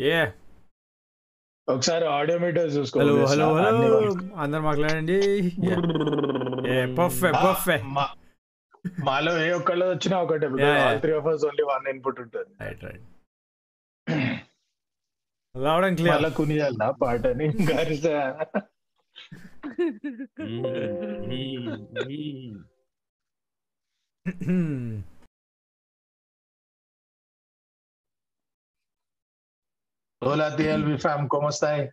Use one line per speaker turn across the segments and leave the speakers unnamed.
ఏ
ఒకసారి audio meter చూసుకో.
Hello hello hello అందరు మాట్లాడండి.
మాలో ఏ ఒక్కళ్ళు వచ్చినా ఒకటే three of us only one input ఉంటుంది.
రైట్ రైట్ అండ్ క్లియర్
మళ్ళా కునియాలనా పాటని? గారిస. Hola TLB fam, ¿cómo estáis?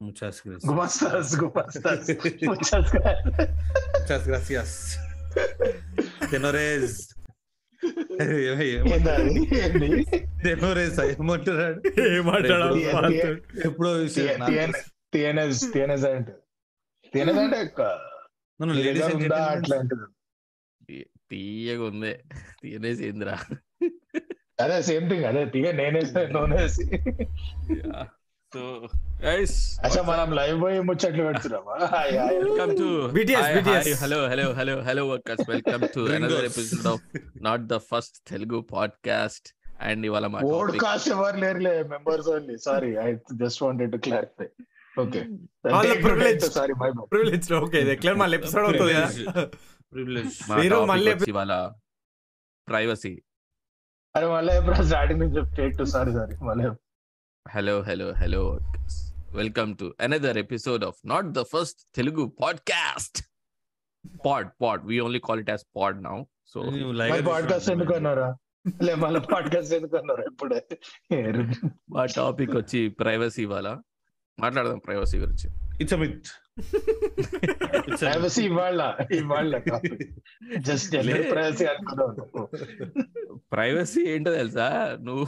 Muchas gracias.
¿Cómo estás? ¿Cómo estás? Muchas gracias.
Muchas gracias. Tenores.
ఏంటది? ఏంది?
టెనోరేస్ ఏమంటున్నాడు
ఏం మాట్లాడాలి
T-
వాళ్ళతో?
ఎప్పుడో
T- TN- TNS TNS అంటే TNS అంటే నీ దగ్గర ఉందా అట్లాంటిది
తీయగా ఉంది తీయనేసి ఏందిరా
అదే సేమ్ థింగ్ అదే తీగ నేనేసి. నూనేసి
సో గైస్
అచ్చా మనం లైవ్ పోయి ముచ్చట్లు పెడుతున్నామా? Hi hi.
Welcome to
BTS, BTS.
Hello hello hello hello workers welcome to another
Gringos.
Episode of not the first Telugu podcast and ఇవాళ మా
ఎవరు లేరులే members only sorry I just wanted to clarify okay.
Sorry my privilege okay ఇది clear మళ్ళీ episode అవుతుంది. కదా
privilege
మా
మీరు
topic
మళ్ళీ
వచ్చి ఇవాళ ప్రైవసీ
అరే మళ్ళీ ఎప్పుడు స్టార్టింగ్ నుంచి చెప్తే సారీ సారీ మళ్ళీ
hello hello hello welcome to another episode of not the first Telugu podcast pod pod we only call it as pod now so
మళ్ళీ పాడ్కాస్ట్ ఎందుకు అన్నారా? లే మళ్ళీ పాడ్కాస్ట్ ఎందుకు అన్నారా? ఇప్పుడే.
మా టాపిక్ వచ్చి ప్రైవసీ ఇవాళ మాట్లాడదాం ప్రైవసీ గురించి.
ఇట్స్ అ మిత్
ప్రైవసీ ఇవాళ ఇవాళ జస్ట్ ప్రైవసీ
ప్రైవసీ ఏంటో తెలుసా? నువ్వు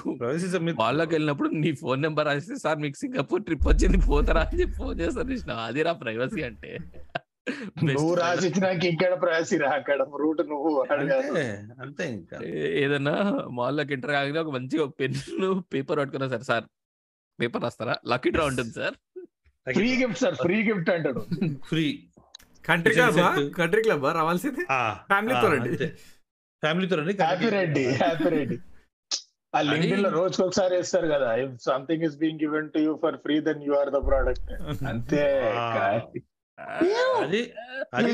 వాళ్ళకి వెళ్ళినప్పుడు నీ ఫోన్ నెంబర్ రాస్తే సార్ మీకు సింగపూర్ ట్రిప్ వచ్చింది పోతారా? అని చెప్పి ఫోన్ చేస్తారు కృష్ణ. అదిరా ప్రైవసీ అంటే.
నువ్వు
privacy.
రాసి ఇచ్చినాక ఇక్కడ ప్రైవసీ రా అక్కడ రూట్ నువ్వు
అంతే ఇంకా.
ఏదన్నా మాల్లోకి ఎంటర్ కాగానే ఒక మంచిగా పెన్ పేపర్ పట్టుకున్నా సార్ సార్ పేపర్ రాస్తారా? లక్కీ డ్రా ఉంటుంది sir.
Free gift sir free gift అంటాడు.
Free.
Country club country club రావాల్సింది? Family తో రండి.
ఫ్యామిలీతో రండి
హ్యాపీ రెడ్డి హ్యాపీ రెడ్డి ఆ లింక్డ్ఇన్లో రోజుకి ఒకసారి వేస్తారు కదా if something is being given to you for free then you are the product అంతే.
అది అది.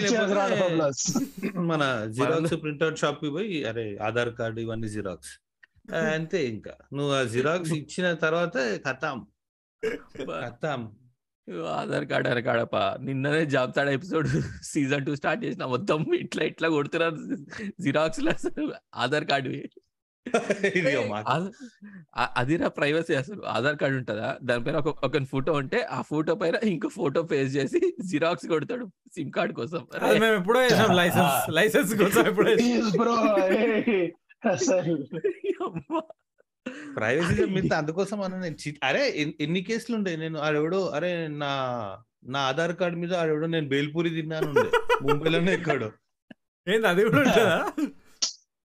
మన జిరాక్స్ ప్రింట్అవుట్ షాప్కి పోయి అరే ఆధార్ కార్డు ఇవన్నీ జిరాక్స్ అంతే ఇంకా. నువ్వు ఆ జిరాక్స్ ఇచ్చిన తర్వాత కథం. కథం.
ఆధార్ కార్డ్ అని కాడప నిన్ననే జాబ్ తాడ ఎపిసోడ్ సీజన్ టూ స్టార్ట్ చేసిన మొత్తం ఇట్లా ఇట్లా కొడుతున్నారు జిరాక్స్ ఆధార్ కార్డు. అదిరా ప్రైవసీ అసలు. ఆధార్ కార్డు ఉంటుందా? దానిపైన ఒక ఒక ఫోటో ఉంటే ఆ ఫోటో పైన ఇంకో ఫోటో పేస్ట్ చేసి జిరాక్స్ కొడతాడు సిమ్ కార్డ్ కోసం.
మేము ఎప్పుడో లైసెన్స్ లైసెన్స్ కోసం ఎప్పుడో
అసలు.
ప్రైవసీ మిత్ అందుకోసం అన్న నేను అరే ఎన్- ఎన్ని కేసులు ఉండే? నేను ఆడెవడో అరే నా నా ఆధార్ కార్డు మీద ఆడెవడో నేను బేల్పూరి తిన్నాను ముంబైలోనే ఎక్కడో.
ఏంది అది కూడా ఉంటుందా?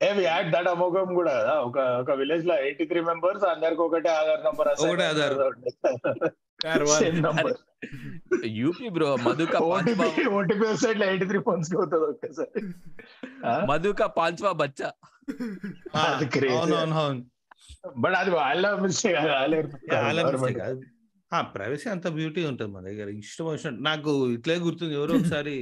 ఏ యాడ్ దట్ అమోఘం కూడా కదా? ఒక ఒక విలేజ్లో ఎయిటీ త్రీ మెంబర్స్ అందరికి ఒకటే ఆధార్ నంబర్
ఒకటే ఆధార్.
యూపీ బ్రో మధుక
ఓటీపీ
పాంచ్వా
ఓటీపీ వెబ్సైట్లో ఎయిటీ త్రీ ఫోన్స్ అవుతుంది?
మధుక పాంచ్వా బచ్చా.
బట్ అది వాళ్ళ మిస్టేక్
ప్రైవసీ అంత బ్యూటీ ఉంటుంది మన దగ్గర. ఇష్టం వచ్చినట్టు. నాకు ఇట్లే గుర్తుంది ఎవరో ఒకసారి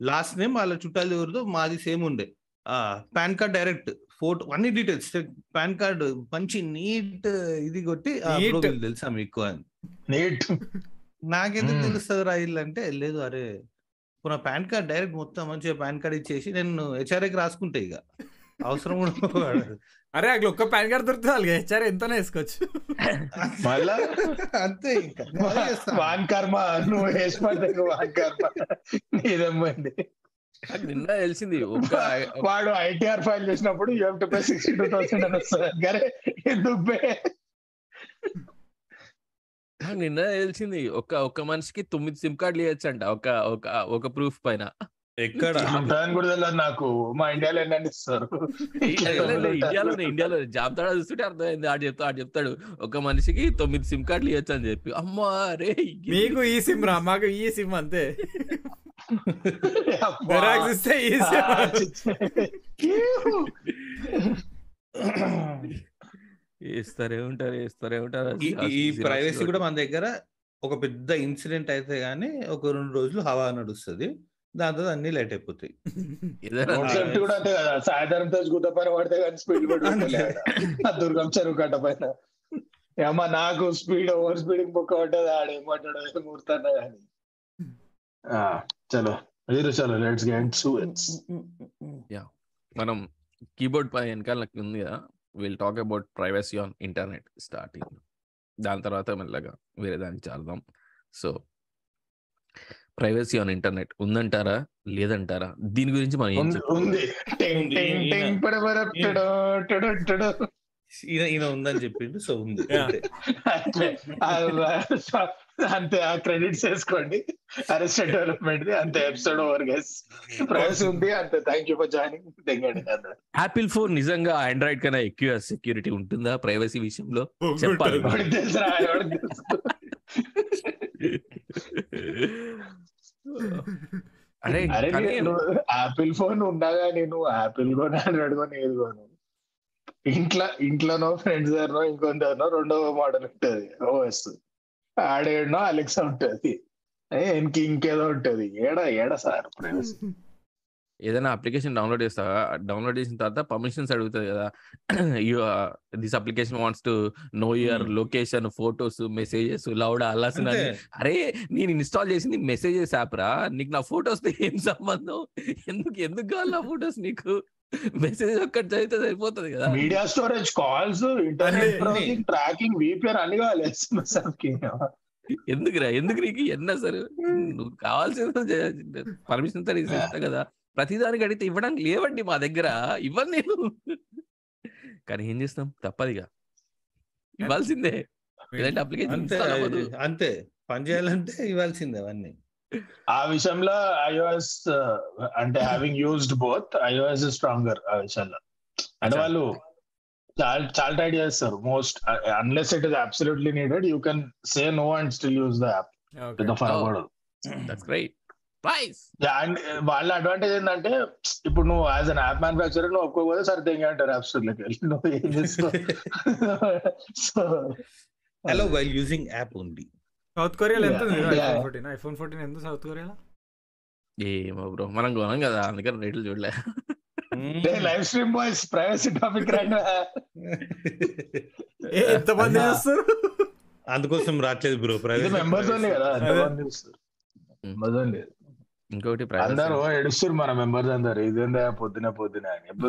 లాస్ట్ నేమ్ వాళ్ళ చుట్టాలు ఎవరిదో మాది సేమ్ ఉండే. ఆ పాన్ కార్డ్ డైరెక్ట్ ఫోటో అన్ని డీటెయిల్స్ పాన్ కార్డ్ మంచి నీట్ ఇది కొట్టి తెలుసా మీకు అని.
నీట్
నాకెందుకు
Hmm.
తెలుస్తుంది రా ఇల్లు అంటే లేదు అరే ఇప్పుడు నా పాన్ కార్డ్ డైరెక్ట్ మొత్తం మంచిగా పాన్ కార్డ్ ఇచ్చేసి నేను హెచ్ఆర్ఏకి రాసుకుంటే ఇక. అవసరం కూడా.
అరే అక్కడ ఒక్క పాన్ కార్డ్ దొరికితే వాళ్ళకి హెచ్ఆర్ ఎంతనే వేసుకోవచ్చు.
మళ్ళా?
అంతే ఇంకా.
వాన్ కర్మ నువ్వు వేసి పడితే వాన్ కర్మ. నీదమ్మండి
నిన్న తెలిసింది ఒక
వాడు ఐటీఆర్ ఫైల్ చేసినప్పుడు you to pay sixty two thousand అని వస్తుంది.
నాకు నిన్న తెలిసింది ఒక ఒక మనిషికి తొమ్మిది సిమ్ కార్డులు ఇవ్వచ్చంట ఒక ఒక ఒక ప్రూఫ్ పైన.
ఎక్కడ?
కూడా తెలియదు నాకు. మా ఇండియాలో ఎన్ని ఇస్తారు?
ఇండియాలోనే ఇండియాలో జాబితా చూస్తుంటే అర్థమైంది. ఆడు చెప్తా ఆడు చెప్తాడు. ఒక మనిషికి తొమ్మిది సిమ్ కార్డులు ఇవ్వచ్చు అని చెప్పి. అమ్మా రే
మీకు ఈ సిమ్ రా మాకు ఈ సిమ్ అంతే. ఇస్తే ఈ సిమ్
ఇస్తారే ఉంటారు ఇస్తారే ఉంటారు.
ఈ- ఈ ప్రైవసీ కూడా మన దగ్గర ఒక పెద్ద ఇన్సిడెంట్ అయితే గానీ ఒక రెండు రోజులు హవా నడుస్తుంది. దాంతో అన్ని లైట్ అయిపోతాయి.
కూడా అంతే కదా. సాయంత్రం గుద్ద పైన పడితే కానీ స్పీడ్ దుర్గం చెరువు కట్ట పైన. ఏమా నాకు స్పీడ్ ఓవర్ స్పీడింగ్ బుక్ పడ్డది? ఆడేమంటాడు ఏం ఊరుతున్నా కానీ. చలో. మీరు చలో. లెట్స్ గెట్ టు ఇట్స్
మనం కీబోర్డ్ పై వెనకాల నాకు ఉంది కదా. Will talk about privacy on internet starting దాని తర్వాత మెల్లగా వేరే దానికి చాలదాం. సో ప్రైవసీ ఆన్ ఇంటర్నెట్ ఉందంటారా? లేదంటారా? దీని గురించి మనం ఏం
ఈయన- ఉందని చెప్పిండు సో ఉంది. అంతే.
ఆ, క్రెడిట్స్ వేసుకోండి. Arrested Development the. అంతే. ఎపిసోడ్ ఓవర్ గైస్ ప్రైస్ ఉంది అంతే. Thank you for joining
Apple phone నిజంగా ఆండ్రాయిడ్ కన్నా ఎక్కువ సెక్యూరిటీ ఉంటుందా ప్రైవసీ విషయంలో? చెప్పాలి. అరే
ఆపిల్ ఫోన్ కానీ నువ్వు ఆపిల్ కొని ఆండ్రాయిడ్ కొని ఏది కొను? ఇంట్లో ఇంట్లోనో ఫ్రెండ్స్ దగ్గరనో ఇంకొందరినో రెండవ మోడల్ ఉంటది ఓఎస్ ఆడేడనో అలెక్సా ఉంటది. ఏ, ఇంక ఇంకేదో ఉంటది. ఏడ ఏడ సార్? ప్రైవసీ
ఏదైనా అప్లికేషన్ డౌన్లోడ్ చేస్తావా? డౌన్లోడ్ చేసిన తర్వాత పర్మిషన్స్ అడుగుతుంది కదా. This application wants to know
your.
Location photos messages loud అల్లాస్
అంతే.
అరే నేను ఇన్స్టాల్ చేసింది మెసేజెస్ యాప్ రా. నీకు నా ఫోటోస్ ఏం సంబంధం? ఎందుకు ఎందుకు కావాలి నా ఫోటోస్ నీకు? మెసేజ్ ఒక్కటి చదివితే సరిపోతుంది కదా.
Media storage calls
internet
browsing tracking VPR అన్ని కావాలి. ఎస్ఎంఎస్
ఎందుకురా? ఎందుకు నీకు? ఎన్న సరే నువ్వు కావాల్సిన పర్మిషన్తో కదా. ప్రతిదానికి అడిగితే ఇవ్వడానికి లేవండి మా దగ్గర. ఇవ్వను నేను. కానీ ఏం చేస్తాం? తప్పదిగా. ఇవ్వాల్సిందే. అప్లికేషన్
అంతే పని చేయాలంటే ఇవ్వాల్సిందే అవన్నీ.
ఆ విషయంలో ఐఓఎస్ అంటే having used both iOS stronger ఆ విషయంలో. అంటే. వాళ్ళు చాలా చాలా ట్రై చేస్తారు. Most unless it is absolutely needed you can say no and still use the app పెద్ద
ప్రైస్
అండ్ వాళ్ళ అడ్వాంటేజ్ ఏంటంటే ఇప్పుడు నువ్వు యాజ్ అన్ యాప్ మ్యానుఫాక్చరర్ నువ్వు ఒప్పుకోకపోతే సరే తెంగి అంటారు యాప్ స్టోర్లోకి వెళ్ళి నువ్వు ఏం చేస్తావు so
hello while using app only
South కొరియాలో ఎంత ఉంది. ఐఫోన్ ఫోర్టీన్ ఐఫోన్ ఫోర్టీన్ ఎంత సౌత్ కొరియాలో
ఏమో బ్రో మనం కొనం కదా అందుకని రేట్లు చూడలే.
Live stream boys privacy topic రండి
ఏ, ఎంత మంది
అన్నా.
చూస్తారు?
అందుకోసం రావట్లేదు బ్రో
ఇది మెంబర్స్ ఓన్లీ కదా. ఎంతమంది చూస్తారు? మెంబర్స్ ఓన్లీ
ఇంకొకటి
అందరూ ఎడుస్తారు మన మెంబర్స్ అందరు. ఇదేందా పొద్దున పొద్దున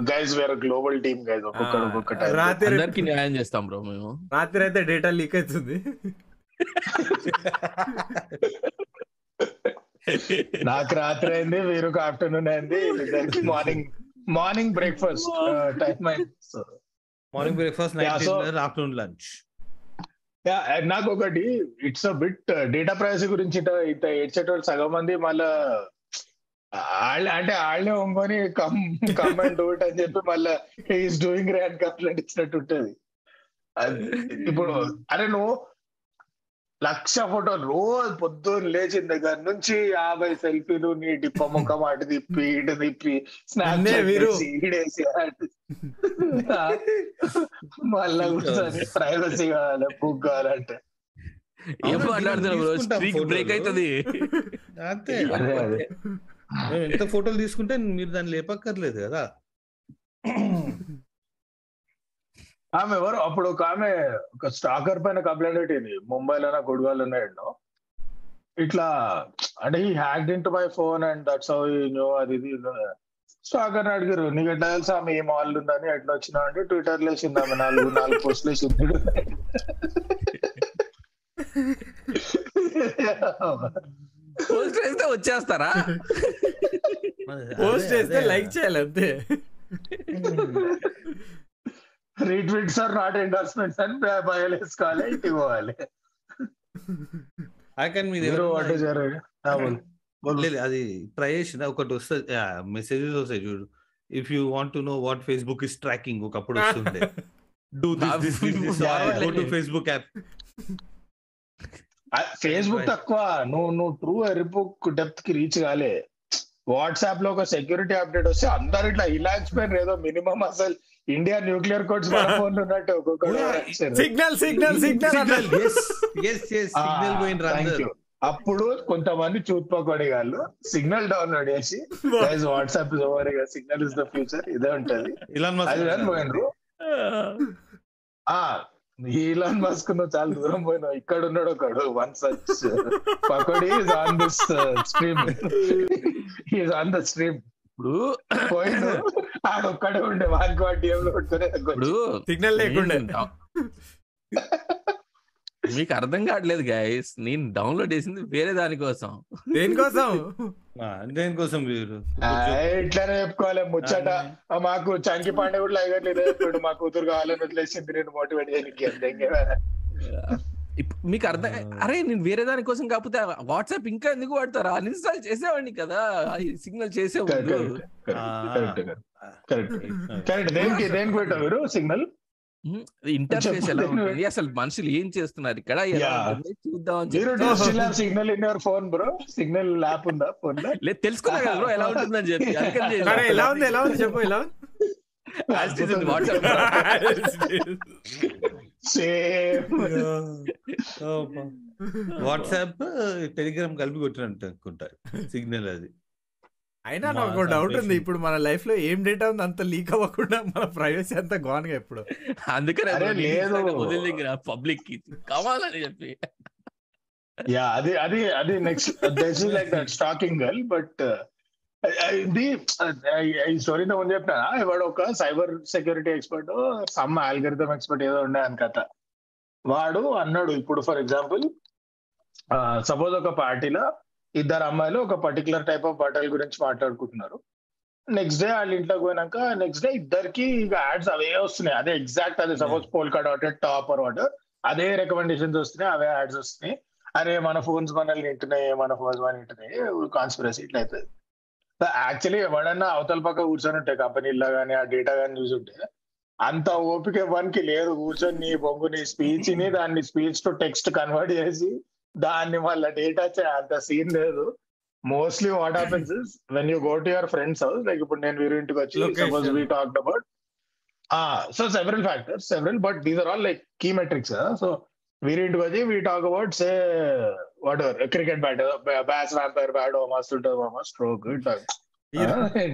గైస్ వేరే గ్లోబల్ టీమ్ గైస్ ఒక్కొక్కడు
ఆ,
ఒక్కొక్క type.
రాత్రి
అందరికి న్యాయం చేస్తాం బ్రో మేము.
రాత్రి అయితే డేటా లీక్ అవుతుంది.
నాకు రాత్రి అయింది వీరుకు ఆఫ్టర్నూన్ అయింది. ఇద్దరికి morning
morning breakfast
time
morning
breakfast
night afternoon lunch
నాకు ఒకటి it's a bit data privacy గురించి ఇట ఇట ఏడ్చేటోళ్ళు సగం మంది మళ్ళా వాళ్ళ అంటే వాళ్ళే ఒంగొని come come and do it అని చెప్పి మళ్ళా ఈస్ డూయింగ్ రే అని కంప్లైంట్ ఇచ్చినట్టు ఉంటది అది ఇప్పుడు అరే నువ్వు లక్ష ఫోటోలు రోజు పొద్దున్న లేచిన దగ్గర నుంచి యాభై సెల్ఫీలు నీ డిప్ప ముఖం అటు తిప్పి ఇటు తిప్పి. ఈడేసి. మళ్ళా కూర్చొని ప్రైవసీ కావాలి బుక్ కావాలంటే
ఏం మాట్లాడుతున్నావు స్ట్రీక్ బ్రేక్. అవుతుంది
అంతే ఎంత ఫోటోలు తీసుకుంటే మీరు దాన్ని లేపక్కర్లేదు కదా
ఆమె ఎవరు? అప్పుడు ఒక ఆమె ఒక స్టాకర్ పైన కంప్లైంట్ పెట్టింది. ముంబైలోనా గుడివాళ్ళు ఉన్నాయండి ఇట్లా అంటే ఈ hacked into my phone and that's how new అది ఇది. స్టాకర్ అడిగారు నీకు ఎట్లా తెలుసు ఆమె ఏ మాల్ ఉందని? ఎట్లా వచ్చినా? అంటే ట్విట్టర్లో వేసింది ఆమె నాలుగు నాలుగు పోస్టులు వేసింది.
పోస్ట్ చేస్తే వచ్చేస్తారా?
పోస్ట్ చేస్తే లైక్ చేయాలి అంతే.
రీట్వీట్స్ ఆర్ నాట్ ఎండార్స్మెంట్స్ అని బయలు వేసుకోవాలి ఇంటికి పోవాలి
లేదు అది ట్రై చేసిన ఒకటి వస్తుంది. మెసేజెస్ వస్తాయి చూడు. If you want to know what Facebook is tracking ఒకప్పుడు వస్తుండే. Do this this
Yeah,
go to Facebook app
Facebook తక్కువ. నువ్వు నువ్వు ట్రూ ఎరిబుక్ డెప్త్కి రీచ్ కాలే. వాట్సాప్లో ఒక సెక్యూరిటీ అప్డేట్ వస్తే అందరు ఇట్లా ఇలాచిపోయినారు ఏదో మినిమం అసలు ఇండియా న్యూక్లియర్ కోడ్స్ ఫోన్ ఉన్నట్టు ఒక్కొక్కడు
Signal Signal Signal
Signal yes yes yes Signal పోయిన
అప్పుడు కొంతమంది చూత్పకోడి వాళ్ళు సిగ్నల్ డౌన్లోడ్ చేసి WhatsApp over Signal is the future ఇదే ఉంటది. అది పోయినరు. ఆ ఈలాన్ మస్క్ నువ్వు చాలా దూరం పోయినావు. ఇక్కడ ఉన్నాడు ఒకడు one such pakodi on this stream is on the stream
ఇప్పుడు
ఆడొక్కడే ఉండే
ఇప్పుడు
సిగ్నల్ లేకుండే.
మీకు అర్థం కావట్లేదు గైస్ నేను డౌన్లోడ్ చేసింది వేరే దానికోసం
దేనికోసం
దేనికోసం మీరు
ఇట్లానే చెప్పుకోవాలి ముచ్చట. మాకు చంకి పాండే కూడా ఇదే చెప్పాడు మా కూతురు కావాలని వదిలేసింది నేను మోటివేట్ చేయడానికి అంతే
మీకు అర్థం అరే నేను వేరే దానికోసం కాకపోతే వాట్సాప్ ఇంకా ఎందుకు వాడతారా? అన్ఇన్స్టాల్ చేసేవాడిని కదా. సిగ్నల్ చేసే
కరెక్ట్
ముందు.
కరెక్ట్ కరెక్ట్ కరెక్ట్ దేనికి దేనికి పెట్టావు మీరు సిగ్నల్?
ఇంటర్ఫేస్ ఎలా. ఉంటుంది? అసలు మనుషులు ఏం చేస్తున్నారు ఇక్కడ? చూద్దాం
Signal in your phone bro. Signal app ఉందా ఫోన్లో?
లేదు తెలుసుకున్నా కదా bro ఎలా ఉంటుందని చెప్పి.
ఎలా ఉంది? ఎలా ఉంది? చెప్పు ఎలా ఉంది?
వాట్సాప్ టెలిగ్రామ్ కలిపి కొట్టినట్టు అనుకుంటా. సిగ్నల్ అది.
అయినా నాకు డౌట్ ఉంది. ఇప్పుడు మన లైఫ్లో ఏం డేటా ఉంది అంత లీక్ అవ్వకుండా మన ప్రైవసీ అంతా gone గా ఇప్పుడు
అందుకనే వదిలింది పబ్లిక్కి కావాలని చెప్పి.
యా అది అది అది next this is like that stalking girl but ఇది ఈ స్టోరీ ముందు చెప్పిన? వాడు ఒక cyber security expert some algorithm expert ఏదో ఉండే అని కథ. వాడు అన్నాడు ఇప్పుడు ఫర్ ఎగ్జాంపుల్ సపోజ్ ఒక పార్టీలో ఇద్దరు అమ్మాయిలు ఒక పర్టికులర్ టైప్ ఆఫ్ బట్టల గురించి మాట్లాడుకుంటున్నారు. నెక్స్ట్ డే వాళ్ళ ఇంట్లోకి పోయినాక నెక్స్ట్ డే ఇద్దరికి ఇక యాడ్స్ అవే వస్తున్నాయి. అదే ఎగ్జాక్ట్ అదే suppose polka dot top or what అదే రికమెండేషన్స్ వస్తున్నాయి అవే యాడ్స్ వస్తున్నాయి. అరే మన ఫోన్స్ మనల్ని వింటున్నాయి మన ఫోన్స్ మన వింటున్నాయి కాన్స్పిరసీ ఇట్లా అవుతుంది యాక్చువల్లీ ఎవడన్నా అవతల పక్క కూర్చొని ఉంటాయి కంపెనీల్లో కానీ ఆ డేటా కానీ చూసుంటే అంత ఓపిక ఎవరికి లేదు. కూర్చొని నీ బొంగు నీ స్పీచ్ని దాన్ని స్పీచ్ టు టెక్స్ట్ కన్వర్ట్ చేసి దాన్ని మళ్ళీ డేటా అంత సీన్ లేదు. Mostly what happens is when you go to your friends house like ఇప్పుడు నేను వీరి ఇంటికి వచ్చి. Suppose we talk about so several factors several but these are all like key metrics so వీరి ఇంటికి వచ్చి we talk about say whatever cricket bat bats vampire bat మస్తు ఉంటుంది మామ స్ట్రోక్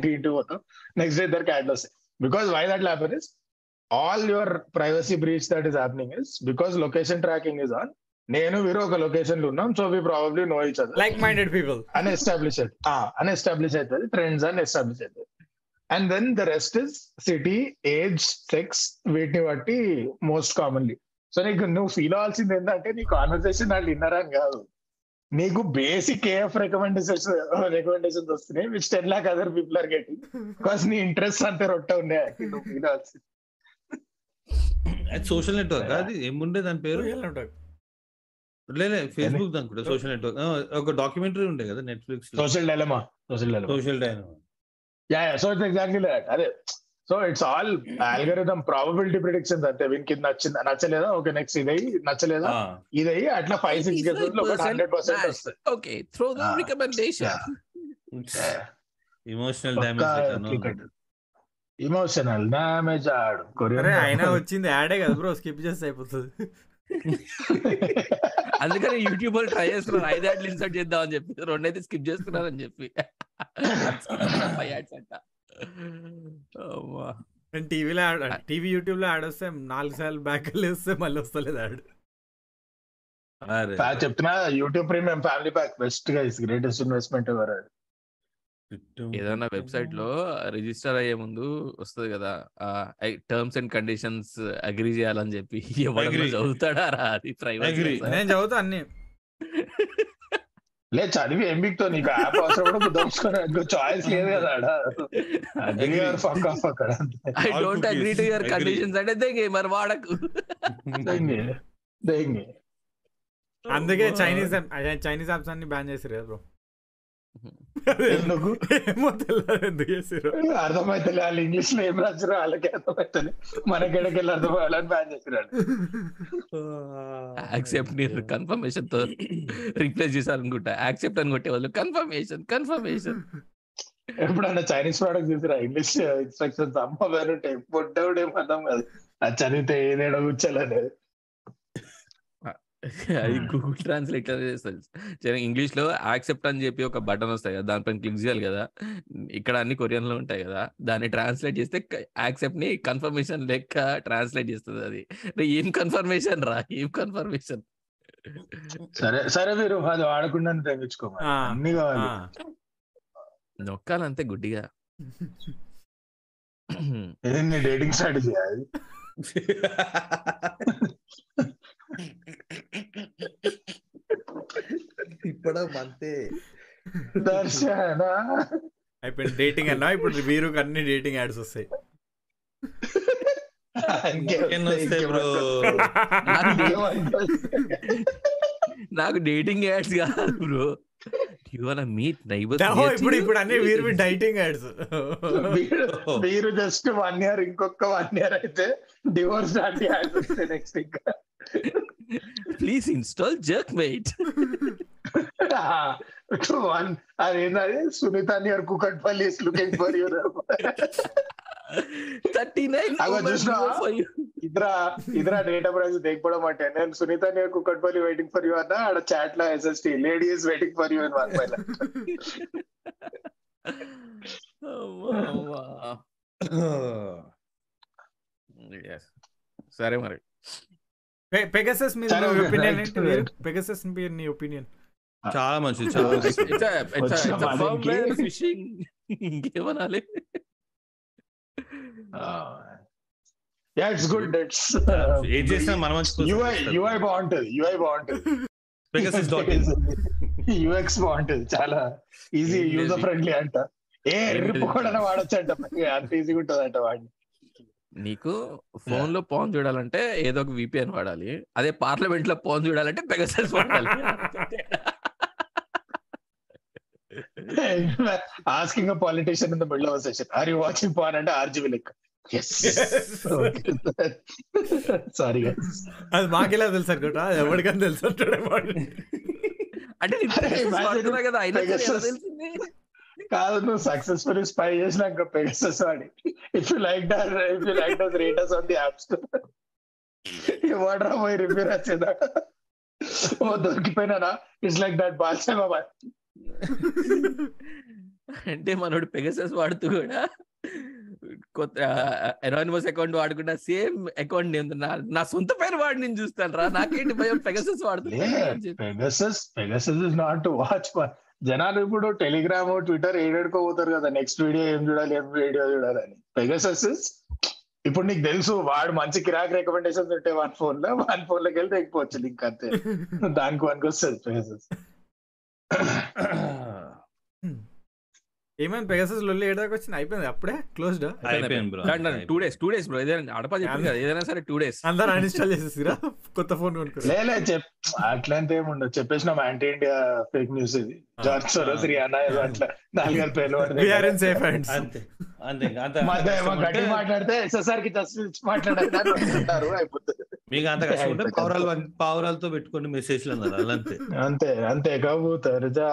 ఇటు పోతాం నెక్స్ట్ డే ఇద్దరికి యాడ్లు వస్తాయి because why that happen is all your privacy breach that is happening is because location tracking is on నేను వీరు ఒక లొకేషన్లో ఉన్నాం so we probably know which other
like minded people
అని ఎస్టాబ్లిష్ అని ఎస్టాబ్లిష్ అవుతుంది ట్రెండ్స్ అని ఎస్టాబ్లిష్ అవుతుంది and then the rest is city age sex వీటిని బట్టి మోస్ట్ కామన్లీ సో నీకు నువ్వు ఫీల్ అవ్వాల్సింది ఏంటంటే నీ కాన్వర్సేషన్ వాళ్ళు విన్నారని కాదు. నీకు బేసిక్ ఏఎఫ్ రికమెండేషన్స్ రికమెండేషన్స్ వస్తున్నాయి. Which ten lakh other people are getting because నీ ఇంట్రెస్ట్ అంతే రొట్ట ఉన్నాయి. నువ్వు ఫీల్ అవ్వాల్సింది.
అది సోషల్ నెట్వర్క్ అది ఏముండే దాని పేరు? లేలే ఫేస్బుక్ దాని కూడా సోషల్ నెట్వర్క్ ఒక డాక్యుమెంటరీ ఉండే కదా Netflix
Social Dilemma Social Dilemma
Social Dilemma
yeah so it's exactly that అదే so it's all algorithm probability predictions అంతే వీనికి ఇది నచ్చింది నచ్చలేదా ఓకే నెక్స్ట్ ఇదయ్యి నచ్చలేదా ఇదయ్యి అట్లా ఫైవ్ సిక్స్ గెసెస్లో ఒక హండ్రెడ్ పర్సెంట్ వస్తుంది
okay through
the.
Recommendation
emotional damage
emotional damage ఆడు.
అరే
కొరియన్
అయినా వచ్చింది యాడే కదా బ్రో స్కిప్ చేస్తే అయిపోతుంది.
అందుకని యూట్యూబ్ వాళ్ళు ట్రై చేస్తున్నారు ఐదు యాడ్లు ఇన్సర్ట్ చేద్దాం అని చెప్పి రెండు అయితే స్కిప్ చేస్తున్నారు అని చెప్పి అంట.
నేను టీవీలో యాడ్ టీవీ యూట్యూబ్లో యాడ్ వస్తే నాలుగు సార్లు బ్యాక్ వస్తే మళ్ళీ వస్తలేదు యాడ్.
చెప్తున్నా యూట్యూబ్ ప్రీమియం ఫ్యామిలీ ప్యాక్ బెస్ట్గా ఇస్ గ్రేటెస్ట్ ఇన్వెస్ట్మెంట్ ఎవర్
ఏదైనా వెబ్సైట్లో రిజిస్టర్ అయ్యే ముందు వస్తుంది కదా టర్మ్స్ అండ్ కండిషన్స్ అగ్రి చేయాలని చెప్పి. చదువుతాడా రా అది
Agree.
ప్రైవేట్
నేను చదువుతా అన్ని.
లే చదివి ఎంబిక్తో నీకు యాప్ అవసరం కూడా దోచుకొని చాయిస్ లేదు కదా అగ్రీ ఆర్ ఫక్ ఆఫ్ అక్కడ.
I don't agree
to.
Your
Agree.
Conditions అంటే దెంగే మరి వాడకు?
దెంగి? దెంగి?
అందుకే చైనీస్ చైనీస్ యాప్స్ అన్ని బ్యాన్ చేసారు కదా బ్రో
ఎందుకు?
ఏమో తెలియదు ఎందుకు చేసారు
అర్థమైతే వాళ్ళు ఇంగ్లీష్లో ఏం రాసారో వాళ్ళకి అర్థమైతే మనకెడకి వెళ్ళి అర్థమయ్యాలని బ్యాన్ చేసిరాడు
యాక్సెప్ట్ని కన్ఫర్మేషన్తో రీప్లేస్ చేశారు అనుకుంటా. యాక్సెప్ట్ అని కొట్టే వాళ్ళు కన్ఫర్మేషన్ కన్ఫర్మేషన్
ఎప్పుడన్నా చైనీస్ ప్రోడక్ట్ చూసిరా ఇంగ్లీష్ ఇన్స్ట్రక్షన్స్ అమ్మ వేరుంటే పొట్టవుడు ఏం అర్థం కాదు. అది చదివితే ఏదేడో కూర్చోలేదు
అది గూగుల్ ట్రాన్స్లేట్ చేస్తుంది ఇంగ్లీష్లో యాక్సెప్ట్ అని చెప్పి ఒక బటన్ వస్తాయి కదా దానిపైన క్లిక్ చేయాలి కదా. ఇక్కడ అన్ని కొరియన్లో ఉంటాయి కదా దాన్ని ట్రాన్స్లేట్ చేస్తే యాక్సెప్ట్ని కన్ఫర్మేషన్ లెక్క ట్రాన్స్లేట్ చేస్తుంది అది. ఏం కన్ఫర్మేషన్ రా ఏం కన్ఫర్మేషన్?
సరే సరే మీరు అది వాడకుండా తెప్పించుకోమని
ఆ,
అన్ని కావాలి.
ఆ.
నొక్కాలంతే గుడ్డిగా.
డేటింగ్ స్ట్రాటజీ అది
ఇప్పుడు అంతే
దర్శన?
అయిపోయింది డేటింగ్ అన్నా? ఇప్పుడు వీరుకి అన్ని డేటింగ్ యాడ్స్ వస్తాయి.
ఇంకేం వస్తాయి బ్రో
నాకు డేటింగ్ యాడ్స్ కాదు బ్రో. యు మీట్ నైబర్
ఓ, ఇప్పుడు ఇప్పుడు అన్ని వీరు డైటింగ్ యాడ్స్
మీరు జస్ట్ వన్ ఇయర్ ఇంకొక వన్ ఇయర్ అయితే డివోర్స్ లాంటి యాడ్స్ వస్తాయి నెక్స్ట్ ఇంకా
please install jerk mate
one అదేంటది Sunita near Kukatpally is looking
for you
thirty nine? ఇద్దరా ఇద్దరా డేటా ప్రైస్ దేకపోవడం అంటే. నేను Sunita near Kukatpally waiting for you అన్న ఆడ చాట్లో SST lady is waiting for you అని వన్ పైన.
సరే మరి.
పెగసస్ మీద ఒపీనియన్ ఏంటి. పెగసస్ మీద నీ ఒపీనియన్
చాలా మంచిది చాలా
fishing ఇంకేమనాలి
yeah it's good it's
ఏం చేసినా మన మంచి
యుఐ. యుఐ బాగుంటది యుఐ బాగుంటది
dot in.
యుఎక్స్ బాగుంటది చాలా ఈజీ. యూజర్ ఫ్రెండ్లీ అంట. ఏ. రిప్ కూడా వాడచ్చు అంట అంత ఈజీగా ఉంటది అంట వాడిని.
నీకు ఫోన్లో పాన్ చూడాలంటే ఏదో ఒక విపిఎన్ వాడాలి. అదే పార్లమెంట్లో పాన్ చూడాలంటే పెగసస్ వాడాలి.
Politician in the middle of session are you watching porn అంటే ఆర్జీవి లెక్క ఎస్ సారీ
అది మాకెలా తెలుసు అనుకుంటా? ఎవరికని తెలుసు.
అంటే కదా అయినా. తెలిసింది?
నువ్వు సక్సెస్ఫుల్ స్పై చేసినాక పెగసస్ వాడి. If you like that if you like that raters on the app store వాడరా పోయి రివ్యూ రాసేదా? ఓ దొరికిపోయినా ఇట్స్ లైక్ దట్ బాల్సే బాబా
అంటే మనోడు పెగసస్ వాడుతూ కూడా కొత్త ఎనానిమస్ అకౌంట్ వాడుకున్నా సేమ్ అకౌంట్ నేను నా సొంత పేరు వాడి నేను చూస్తాను రా నాకేంటి భయం? పెగసస్ వాడుతున్నా అని చెప్పి.
Pegasus Pegasus is not to watch జనాలు ఇప్పుడు టెలిగ్రామ్ ట్విట్టర్ ఏడెడుకో పోతారు కదా. నెక్స్ట్ వీడియో ఏం చూడాలి? ఏం వీడియో చూడాలని. పెగసస్ ఇప్పుడు నీకు తెలుసు వాడు మంచి కిరాక్ రికమెండేషన్స్ ఉంటాయి వన్ ఫోన్లో. వన్ ఫోన్లోకి వెళ్తే ఎక్కిపోవచ్చు లింక్ అంతే. దానికి వనికి వస్తుంది పెగసస్
ఏమైంది పెగసస్ లొల్లి ఏడాకి వచ్చింది? అయిపోయింది అప్పుడే? క్లోజ్డ్
అయిపోయింది bro.
Two days two days bro ఏదైనా అడపా చెప్పి కదా ఏదైనా సరే టూ డేస్
అందరు అన్ఇన్స్టాల్ చేసేసిరా? కొత్త ఫోన్ కొనుక్కోరు.
లేలే చెప్ అట్లంతా ఏముండదు చెప్పేసినాం యాంటీ ఇండియా ఫేక్ న్యూస్ ఇది. జార్జ్ సోరోస్ రియానా ఏదో అట్లా నాలుగైదు పేర్లు
వీఆర్ ఇన్ సేఫ్ హ్యాండ్స్
అంతే అంతే
గట్టి మాట్లాడితే ఎస్ఎస్ఆర్కి జస్ట్ మాట్లాడారు అయిపోతుంది
మీకు అంత కష్టం ఉంటే పావురాలు పావురాలతో పెట్టుకోండి మెసేజ్లు అన్నారు అలా అంతే
అంతే అంతే కబూతర్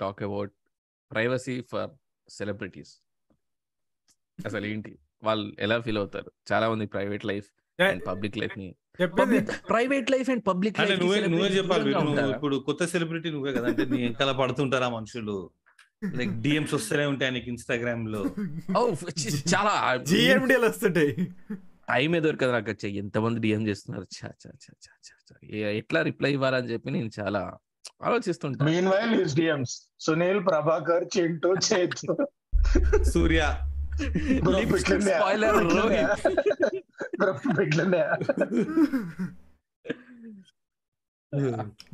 talk about privacy for celebrities అసలు ఏంటి? వాళ్ళు ఎలా ఫీల్ అవుతారు? చాలా మంది ప్రైవేట్ లైఫ్ అండ్ పబ్లిక్ లైఫ్ని private life and
public
life
నువ్వే నువ్వే చెప్పాలి ఇప్పుడు కొత్త సెలబ్రిటీ నువ్వే కదా. అంటే నీ వెనకాల పడుతుంటారా మనుషులు? లైక్ డిఎంస్ వస్తూనే ఉంటాయి నీకు ఇన్స్టాగ్రామ్లో.
చాలా.
జిఎండిఎల్ వస్తుంటాయి.
టైం దొరకదు నాకు వచ్చే. ఎంతమంది డిఎం చేస్తున్నారు? చా చా చా చా చా చా. ఏ- ఎట్లా రిప్లై ఇవ్వాలని చెప్పి నేను చాలా ఆలోచిస్తుంటా.
Meanwhile his DMs Sunil Prabhakar Chintu చేతు
సూర్య.
రోహిత్.